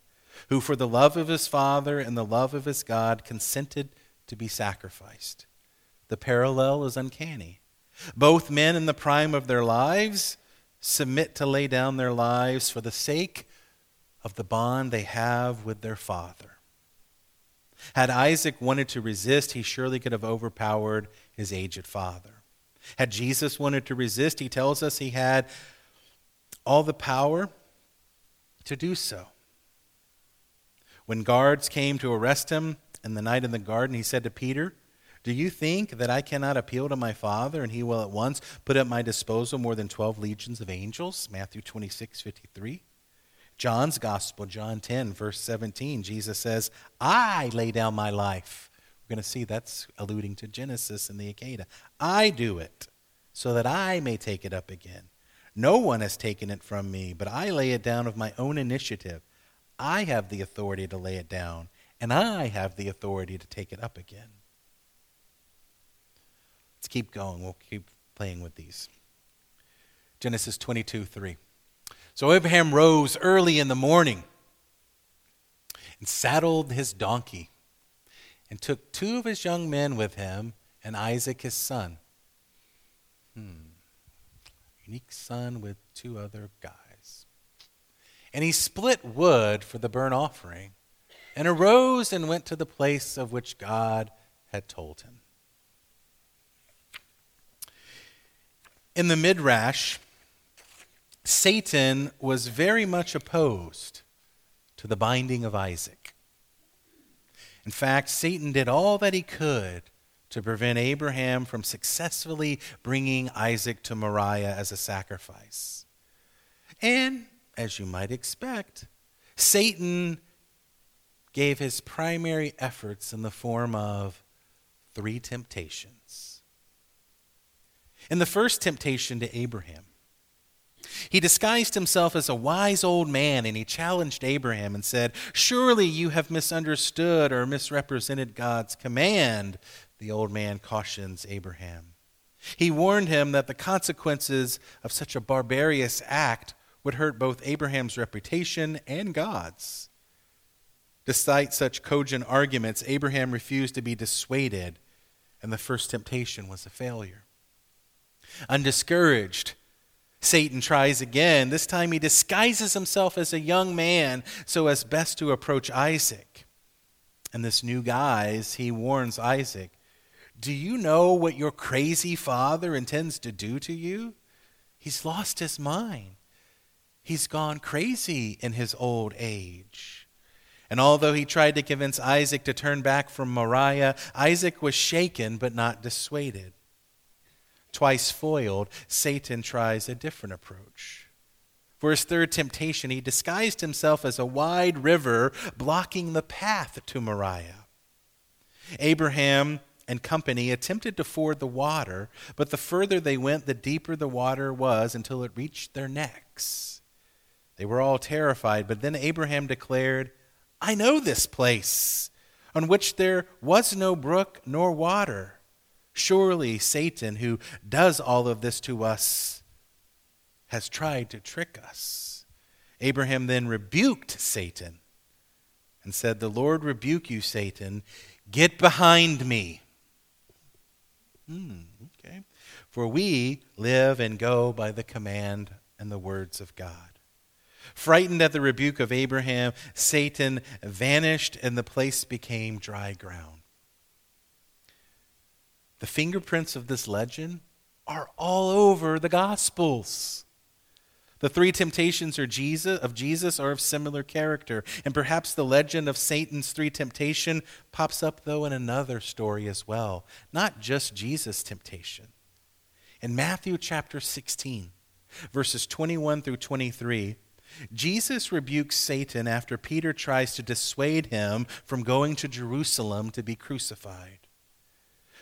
who, for the love of his Father and the love of his God, consented to be sacrificed. The parallel is uncanny. Both men in the prime of their lives submit to lay down their lives for the sake of the bond they have with their Father. Had Isaac wanted to resist, he surely could have overpowered his aged father. Had Jesus wanted to resist, he tells us he had all the power to do so. When guards came to arrest him in the night in the garden, he said to Peter, Do you think that I cannot appeal to my Father and he will at once put at my disposal more than 12 legions of angels? Matthew 26, 53. John's Gospel, John 10, verse 17, Jesus says, I lay down my life. We're going to see that's alluding to Genesis and the Akedah. I do it so that I may take it up again. No one has taken it from me, but I lay it down of my own initiative. I have the authority to lay it down, and I have the authority to take it up again. Let's keep going. We'll keep playing with these. Genesis 22 3. So Abraham rose early in the morning and saddled his donkey and took two of his young men with him and Isaac his son. Hmm. Unique son with two other guys. And he split wood for the burnt offering and arose and went to the place of which God had told him. In the Midrash, Satan was very much opposed to the binding of Isaac. In fact, Satan did all that he could to prevent Abraham from successfully bringing Isaac to Moriah as a sacrifice. And, as you might expect, Satan gave his primary efforts in the form of three temptations. In the first temptation to Abraham, he disguised himself as a wise old man and he challenged Abraham and said, Surely you have misunderstood or misrepresented God's command. The old man cautions Abraham. He warned him that the consequences of such a barbarous act would hurt both Abraham's reputation and God's. Despite such cogent arguments, Abraham refused to be dissuaded, and the first temptation was a failure. Undiscouraged, Satan tries again. This time he disguises himself as a young man so as best to approach Isaac. And this new guise, he warns Isaac Do you know what your crazy father intends to do to you? He's lost his mind. He's gone crazy in his old age. And although he tried to convince Isaac to turn back from Moriah, Isaac was shaken but not dissuaded. Twice foiled, Satan tries a different approach. For his third temptation, he disguised himself as a wide river blocking the path to Moriah. Abraham and company attempted to ford the water, but the further they went, the deeper the water was until it reached their necks. They were all terrified, but then Abraham declared, I know this place, on which there was no brook nor water. Surely Satan, who does all of this to us, has tried to trick us. Abraham then rebuked Satan and said, The Lord rebuke you, Satan. Get behind me. Hmm, okay. For we live and go by the command and the words of God. Frightened at the rebuke of Abraham, Satan vanished and the place became dry ground. The fingerprints of this legend are all over the Gospels. The three temptations are Jesus, of Jesus are of similar character, and perhaps the legend of Satan's three temptation pops up though in another story as well, not just Jesus' temptation. In Matthew chapter 16, verses 21 through 23, Jesus rebukes Satan after Peter tries to dissuade him from going to Jerusalem to be crucified.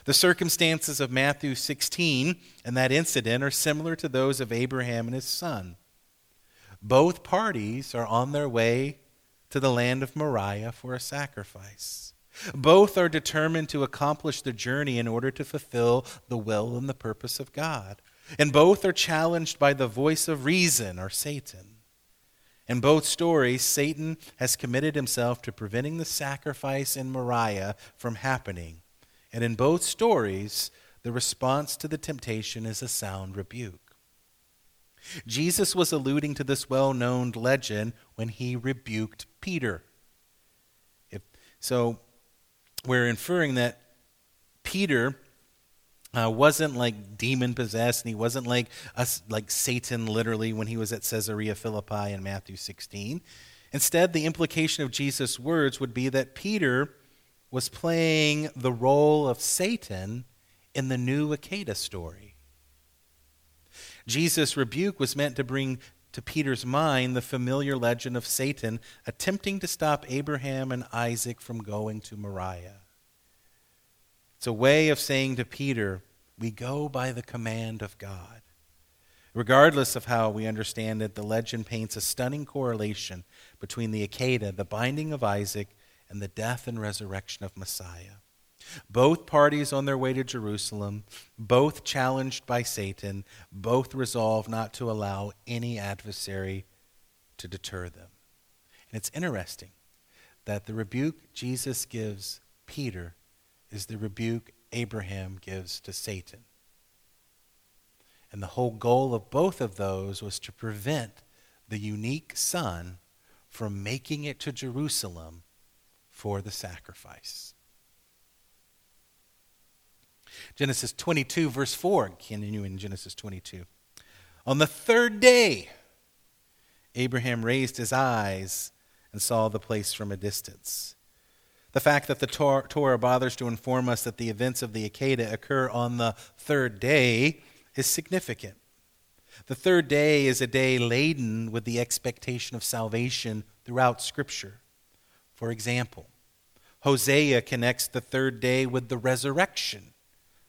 The circumstances of Matthew 16 and that incident are similar to those of Abraham and his son. Both parties are on their way to the land of Moriah for a sacrifice. Both are determined to accomplish the journey in order to fulfill the will and the purpose of God. And both are challenged by the voice of reason, or Satan. In both stories, Satan has committed himself to preventing the sacrifice in Moriah from happening. And in both stories, the response to the temptation is a sound rebuke. Jesus was alluding to this well known legend when he rebuked Peter. If, so we're inferring that Peter uh, wasn't like demon possessed, and he wasn't like us, like Satan literally when he was at Caesarea Philippi in Matthew 16. Instead, the implication of Jesus' words would be that Peter was playing the role of Satan in the new Akedah story. Jesus' rebuke was meant to bring to Peter's mind the familiar legend of Satan attempting to stop Abraham and Isaac from going to Moriah. It's a way of saying to Peter, we go by the command of God. Regardless of how we understand it, the legend paints a stunning correlation between the Akedah, the binding of Isaac, and the death and resurrection of Messiah. Both parties on their way to Jerusalem, both challenged by Satan, both resolved not to allow any adversary to deter them. And it's interesting that the rebuke Jesus gives Peter is the rebuke Abraham gives to Satan. And the whole goal of both of those was to prevent the unique son from making it to Jerusalem for the sacrifice. Genesis 22, verse 4, continuing in Genesis 22. On the third day, Abraham raised his eyes and saw the place from a distance. The fact that the Torah bothers to inform us that the events of the Akedah occur on the third day is significant. The third day is a day laden with the expectation of salvation throughout Scripture. For example, Hosea connects the third day with the resurrection.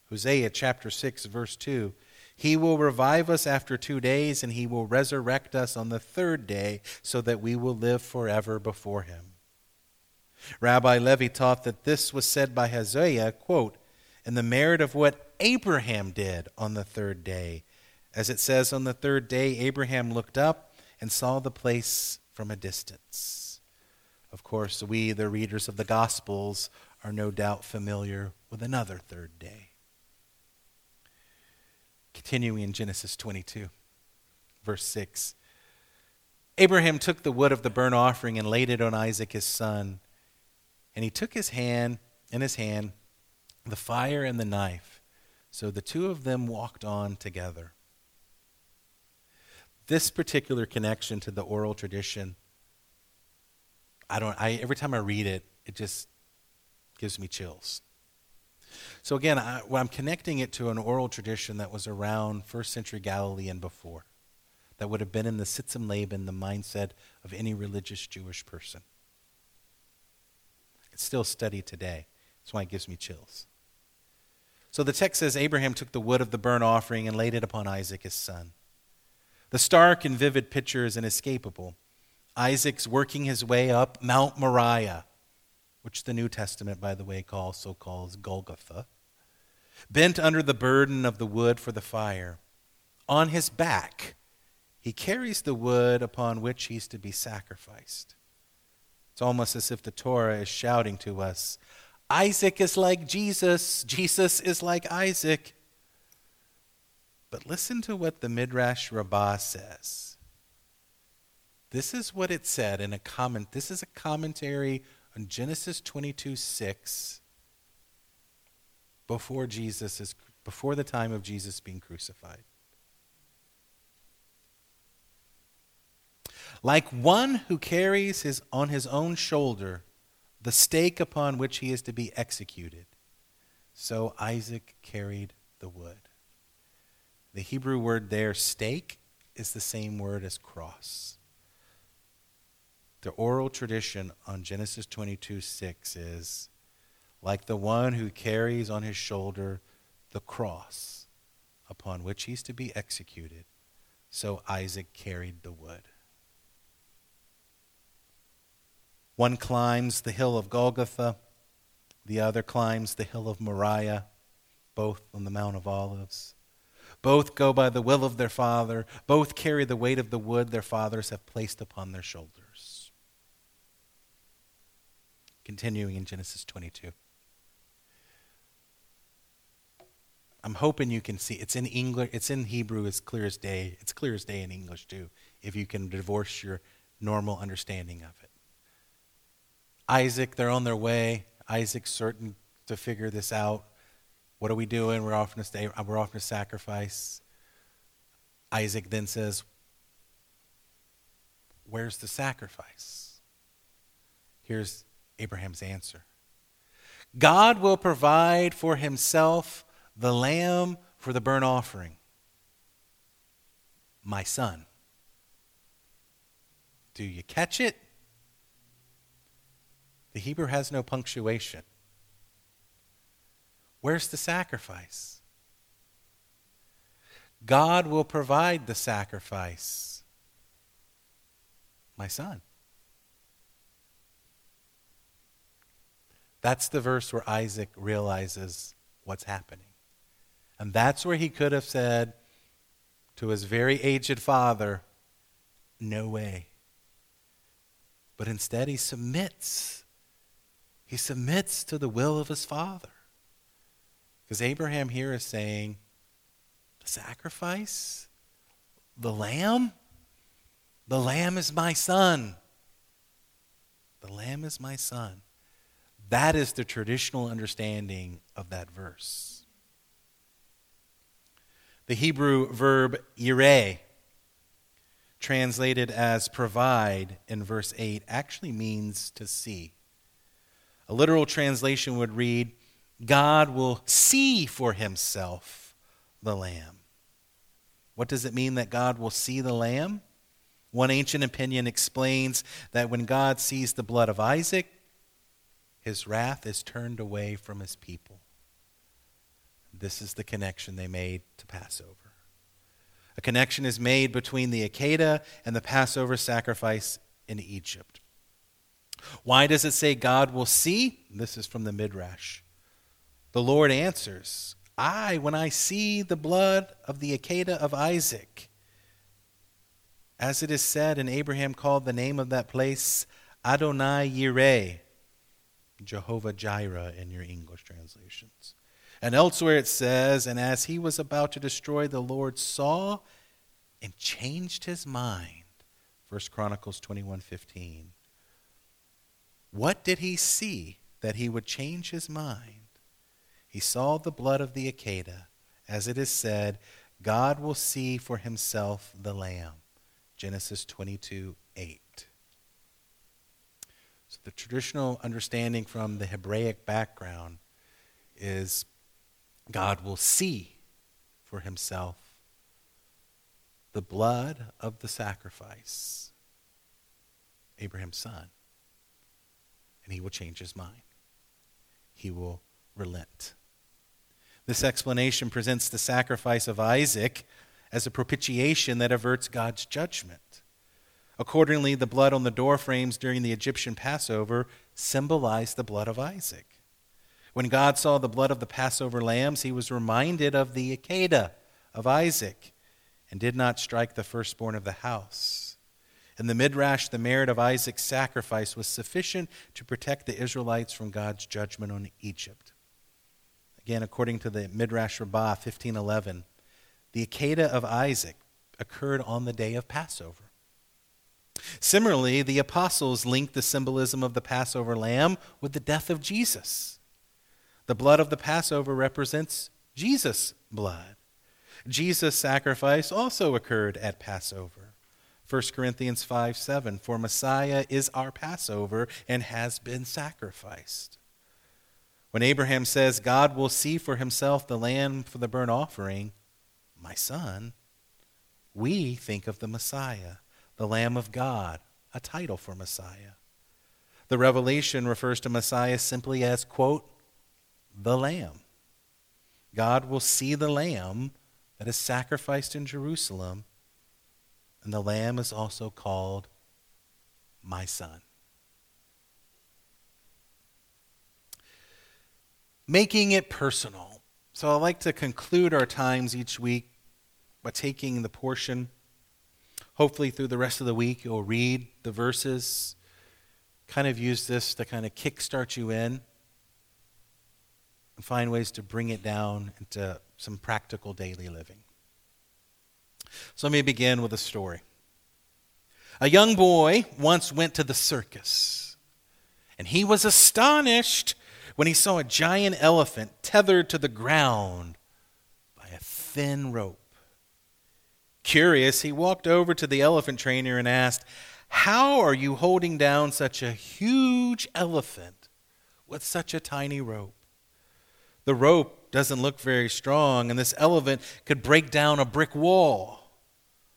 Hosea chapter 6, verse 2. He will revive us after two days, and he will resurrect us on the third day, so that we will live forever before him. Rabbi Levi taught that this was said by Hosea, quote, in the merit of what Abraham did on the third day. As it says, on the third day, Abraham looked up and saw the place from a distance. Of course, we, the readers of the Gospels, are no doubt familiar with another third day. Continuing in Genesis 22, verse 6. Abraham took the wood of the burnt offering and laid it on Isaac his son. And he took his hand, in his hand, the fire and the knife. So the two of them walked on together. This particular connection to the oral tradition, I don't, I, every time I read it, it just gives me chills. So again, I, well, I'm connecting it to an oral tradition that was around first century Galilee and before, that would have been in the Sitz im Leben, the mindset of any religious Jewish person. It's still studied today. That's why it gives me chills. So the text says Abraham took the wood of the burnt offering and laid it upon Isaac, his son. The stark and vivid picture is inescapable. Isaac's working his way up Mount Moriah, which the New Testament, by the way, also calls Golgotha, bent under the burden of the wood for the fire. On his back, he carries the wood upon which he's to be sacrificed. It's almost as if the Torah is shouting to us Isaac is like Jesus, Jesus is like Isaac. But listen to what the Midrash Rabbah says. This is what it said in a comment. This is a commentary on Genesis 22 6 before Jesus is before the time of Jesus being crucified. Like one who carries his on his own shoulder the stake upon which he is to be executed. So Isaac carried the wood. The Hebrew word there, stake, is the same word as cross. The oral tradition on Genesis 22 6 is like the one who carries on his shoulder the cross upon which he's to be executed. So Isaac carried the wood. One climbs the hill of Golgotha, the other climbs the hill of Moriah, both on the Mount of Olives. Both go by the will of their father. Both carry the weight of the wood their fathers have placed upon their shoulders. Continuing in Genesis 22. I'm hoping you can see it's in English it's in Hebrew as clear as day. It's clear as day in English too, if you can divorce your normal understanding of it. Isaac, they're on their way. Isaac's certain to figure this out. What are we doing? We're offering to stay, we're offering to sacrifice. Isaac then says, Where's the sacrifice? Here's Abraham's answer God will provide for himself the lamb for the burnt offering. My son. Do you catch it? The Hebrew has no punctuation. Where's the sacrifice? God will provide the sacrifice. My son. That's the verse where Isaac realizes what's happening. And that's where he could have said to his very aged father, No way. But instead, he submits he submits to the will of his father. Because Abraham here is saying, the sacrifice, the lamb, the lamb is my son. The lamb is my son. That is the traditional understanding of that verse. The Hebrew verb yireh, translated as provide in verse 8, actually means to see. A literal translation would read, God will see for himself the lamb. What does it mean that God will see the lamb? One ancient opinion explains that when God sees the blood of Isaac, his wrath is turned away from his people. This is the connection they made to Passover. A connection is made between the Akedah and the Passover sacrifice in Egypt. Why does it say God will see? This is from the Midrash. The Lord answers, I, when I see the blood of the Akedah of Isaac, as it is said, and Abraham called the name of that place Adonai Yireh, Jehovah Jireh in your English translations. And elsewhere it says, And as he was about to destroy, the Lord saw and changed his mind. 1 Chronicles 21 15. What did he see that he would change his mind? He saw the blood of the Akedah. As it is said, God will see for himself the lamb. Genesis 22 8. The traditional understanding from the Hebraic background is God will see for himself the blood of the sacrifice, Abraham's son, and he will change his mind. He will relent. This explanation presents the sacrifice of Isaac as a propitiation that averts God's judgment. Accordingly, the blood on the doorframes during the Egyptian Passover symbolized the blood of Isaac. When God saw the blood of the Passover lambs, he was reminded of the Akedah of Isaac and did not strike the firstborn of the house. In the Midrash, the merit of Isaac's sacrifice was sufficient to protect the Israelites from God's judgment on Egypt. Again, according to the Midrash Rabbah 1511, the Akedah of Isaac occurred on the day of Passover. Similarly, the apostles linked the symbolism of the Passover lamb with the death of Jesus. The blood of the Passover represents Jesus' blood. Jesus' sacrifice also occurred at Passover. 1 Corinthians 5 7, for Messiah is our Passover and has been sacrificed. When Abraham says, God will see for himself the lamb for the burnt offering, my son, we think of the Messiah, the Lamb of God, a title for Messiah. The revelation refers to Messiah simply as, quote, the Lamb. God will see the Lamb that is sacrificed in Jerusalem, and the Lamb is also called my Son. Making it personal. So I like to conclude our times each week by taking the portion. Hopefully, through the rest of the week, you'll read the verses, kind of use this to kind of kickstart you in, and find ways to bring it down into some practical daily living. So let me begin with a story. A young boy once went to the circus, and he was astonished when he saw a giant elephant tethered to the ground by a thin rope. Curious, he walked over to the elephant trainer and asked, How are you holding down such a huge elephant with such a tiny rope? The rope doesn't look very strong, and this elephant could break down a brick wall.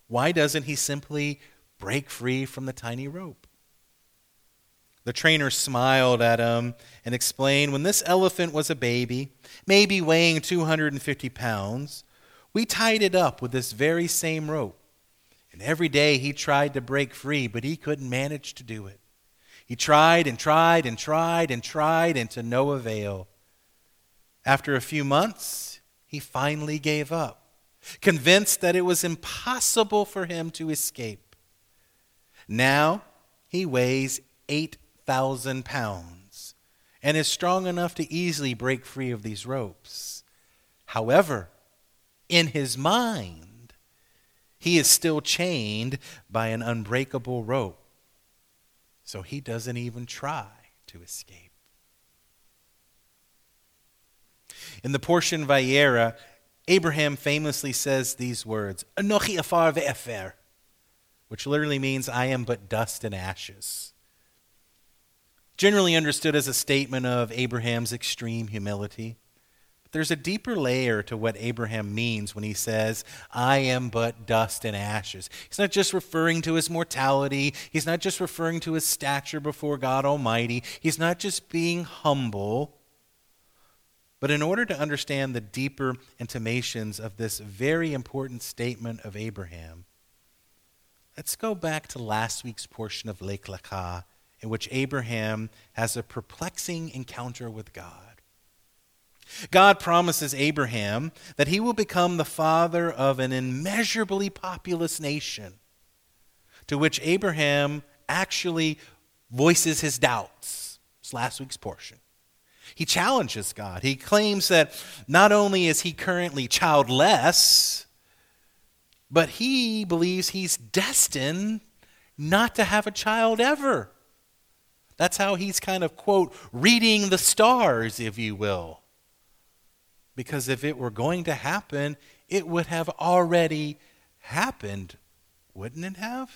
Why doesn't he simply break free from the tiny rope? The trainer smiled at him and explained when this elephant was a baby, maybe weighing 250 pounds, we tied it up with this very same rope. And every day he tried to break free, but he couldn't manage to do it. He tried and tried and tried and tried, and to no avail. After a few months, he finally gave up, convinced that it was impossible for him to escape. Now he weighs 8,000 pounds and is strong enough to easily break free of these ropes. However, in his mind, he is still chained by an unbreakable rope. So he doesn't even try to escape. In the portion Vayera, Abraham famously says these words, Anochi afar ve'efer, which literally means, I am but dust and ashes. Generally understood as a statement of Abraham's extreme humility there's a deeper layer to what Abraham means when he says, I am but dust and ashes. He's not just referring to his mortality, he's not just referring to his stature before God Almighty, he's not just being humble. But in order to understand the deeper intimations of this very important statement of Abraham, let's go back to last week's portion of Lech Lecha, in which Abraham has a perplexing encounter with God. God promises Abraham that he will become the father of an immeasurably populous nation, to which Abraham actually voices his doubts. It's last week's portion. He challenges God. He claims that not only is he currently childless, but he believes he's destined not to have a child ever. That's how he's kind of, quote, reading the stars, if you will. Because if it were going to happen, it would have already happened, wouldn't it have?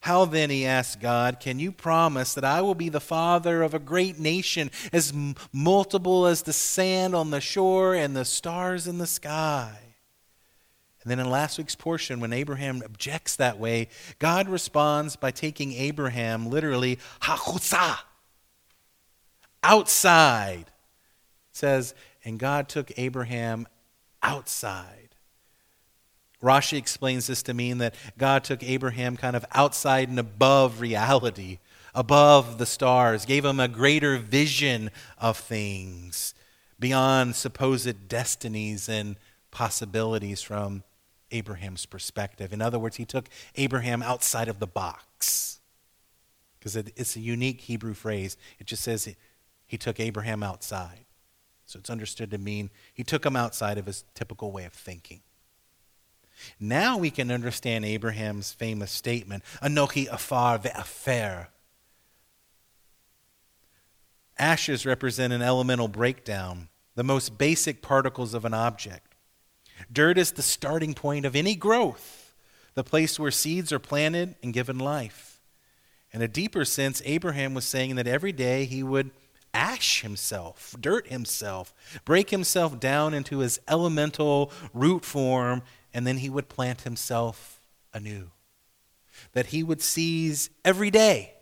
How then, he asked God, can you promise that I will be the father of a great nation, as m- multiple as the sand on the shore and the stars in the sky? And then in last week's portion, when Abraham objects that way, God responds by taking Abraham literally, hachusa, outside. Says, and God took Abraham outside. Rashi explains this to mean that God took Abraham kind of outside and above reality, above the stars, gave him a greater vision of things beyond supposed destinies and possibilities from Abraham's perspective. In other words, he took Abraham outside of the box. Because it's a unique Hebrew phrase. It just says he took Abraham outside. So it's understood to mean he took him outside of his typical way of thinking. Now we can understand Abraham's famous statement, Anochi afar ve'afer. Ashes represent an elemental breakdown, the most basic particles of an object. Dirt is the starting point of any growth, the place where seeds are planted and given life. In a deeper sense, Abraham was saying that every day he would ash himself, dirt himself, break himself down into his elemental root form and then he would plant himself anew. That he would seize every day.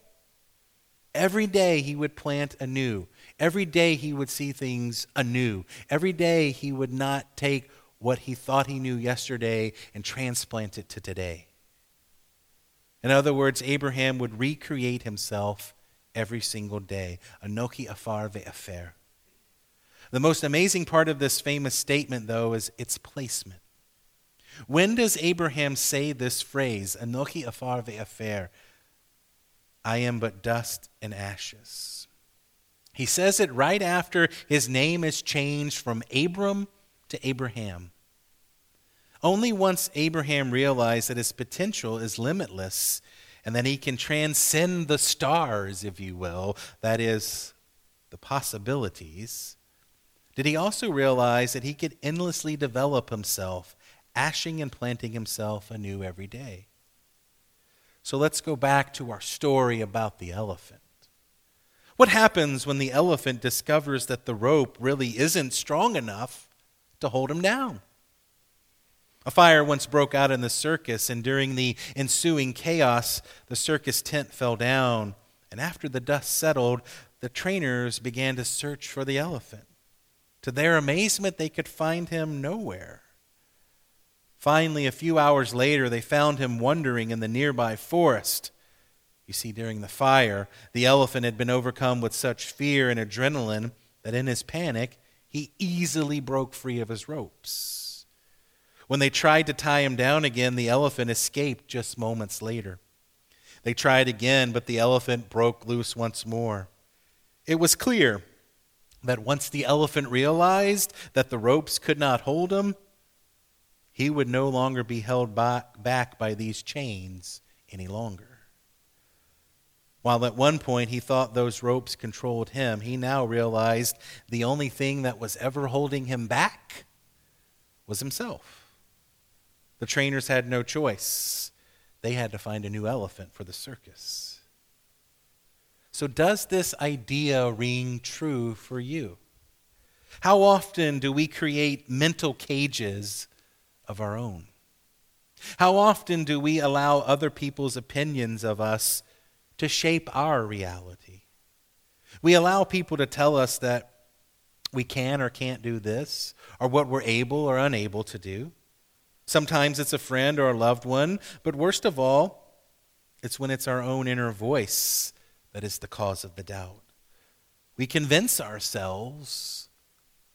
Every day he would plant anew. Every day he would see things anew. Every day he would not take what he thought he knew yesterday and transplant it to today. In other words, Abraham would recreate himself every single day. Anochi afar ve'afer. The most amazing part of this famous statement, though, is its placement. When does Abraham say this phrase, Anochi afar ve'afer? I am but dust and ashes. He says it right after his name is changed from Abram to Abraham. Only once Abraham realized that his potential is limitless and that he can transcend the stars, if you will, that is, the possibilities, did he also realize that he could endlessly develop himself ashing and planting himself anew every day. So let's go back to our story about the elephant. What happens when the elephant discovers that the rope really isn't strong enough to hold him down? A fire once broke out in the circus, and during the ensuing chaos, the circus tent fell down. And after the dust settled, the trainers began to search for the elephant. To their amazement, they could find him nowhere. Finally, a few hours later, they found him wandering in the nearby forest. You see, during the fire, the elephant had been overcome with such fear and adrenaline that in his panic, he easily broke free of his ropes. When they tried to tie him down again, the elephant escaped just moments later. They tried again, but the elephant broke loose once more. It was clear that once the elephant realized that the ropes could not hold him, he would no longer be held back by these chains any longer. While at one point he thought those ropes controlled him, he now realized the only thing that was ever holding him back was himself. The trainers had no choice. They had to find a new elephant for the circus. So, does this idea ring true for you? How often do we create mental cages of our own? How often do we allow other people's opinions of us to shape our reality? We allow people to tell us that we can or can't do this, or what we're able or unable to do. Sometimes it's a friend or a loved one, but worst of all, it's when it's our own inner voice that is the cause of the doubt. We convince ourselves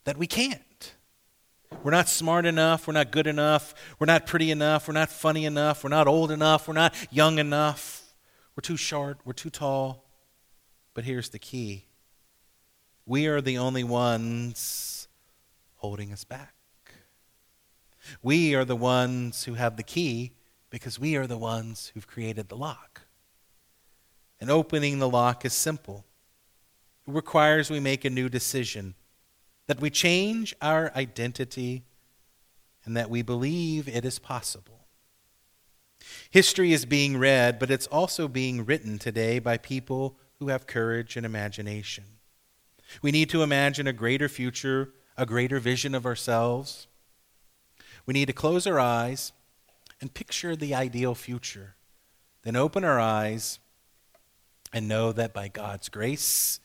that we can't. We're not smart enough. We're not good enough. We're not pretty enough. We're not funny enough. We're not old enough. We're not young enough. We're too short. We're too tall. But here's the key we are the only ones holding us back. We are the ones who have the key because we are the ones who've created the lock. And opening the lock is simple. It requires we make a new decision that we change our identity and that we believe it is possible. History is being read, but it's also being written today by people who have courage and imagination. We need to imagine a greater future, a greater vision of ourselves. We need to close our eyes and picture the ideal future, then open our eyes and know that by God's grace,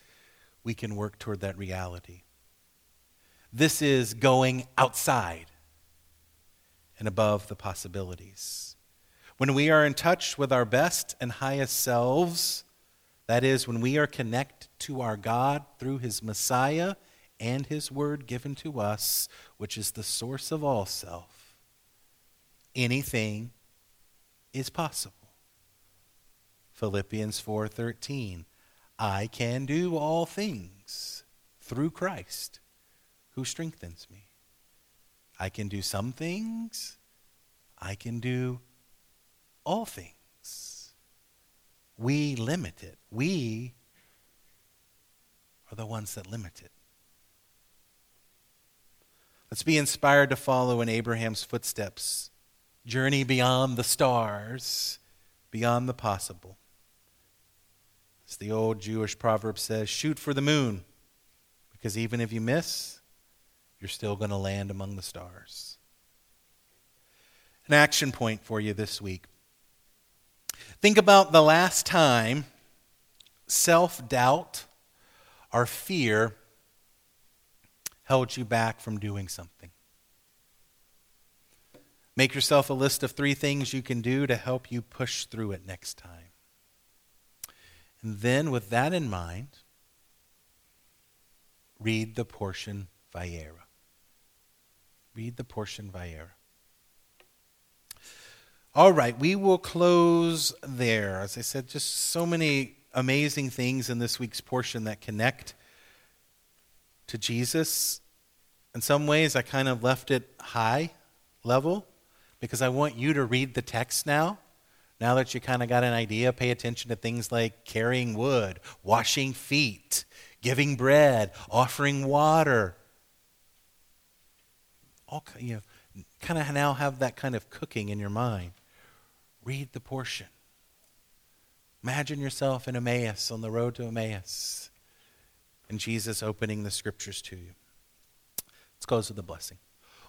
we can work toward that reality. This is going outside and above the possibilities. When we are in touch with our best and highest selves, that is, when we are connected to our God through His Messiah and His Word given to us, which is the source of all self, anything is possible. Philippians 4:13 I can do all things through Christ who strengthens me. I can do some things. I can do all things. We limit it. We are the ones that limit it. Let's be inspired to follow in Abraham's footsteps, journey beyond the stars, beyond the possible. As the old Jewish proverb says, shoot for the moon, because even if you miss, you're still going to land among the stars. An action point for you this week. Think about the last time self doubt or fear held you back from doing something. Make yourself a list of three things you can do to help you push through it next time. And then, with that in mind, read the portion Vayera. Read the portion Vayera. All right, we will close there. As I said, just so many amazing things in this week's portion that connect to Jesus. In some ways, I kind of left it high level because I want you to read the text now now that you kind of got an idea, pay attention to things like carrying wood, washing feet, giving bread, offering water. All you know, kind of now have that kind of cooking in your mind. Read the portion. Imagine yourself in Emmaus, on the road to Emmaus, and Jesus opening the scriptures to you. Let's close with a blessing.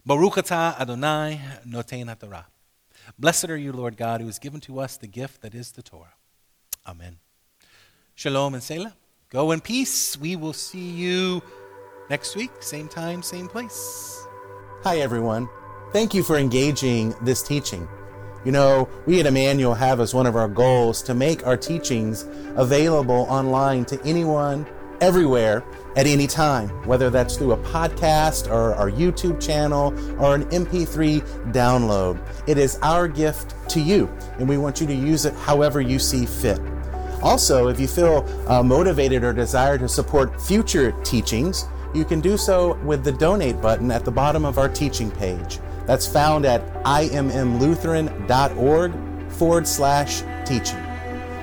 Baruch atah Adonai noten Torah. Blessed are you, Lord God, who has given to us the gift that is the Torah. Amen. Shalom and Selah. Go in peace. We will see you next week, same time, same place. Hi, everyone. Thank you for engaging this teaching. You know, we at Immanuel have as one of our goals to make our teachings available online to anyone, everywhere, at any time, whether that's through a podcast or our YouTube channel or an MP3 download. It is our gift to you, and we want you to use it however you see fit. Also, if you feel uh, motivated or desire to support future teachings, you can do so with the donate button at the bottom of our teaching page. That's found at immlutheran.org forward slash teaching.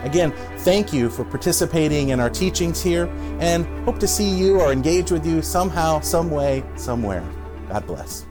Again, thank you for participating in our teachings here and hope to see you or engage with you somehow, some way, somewhere. God bless.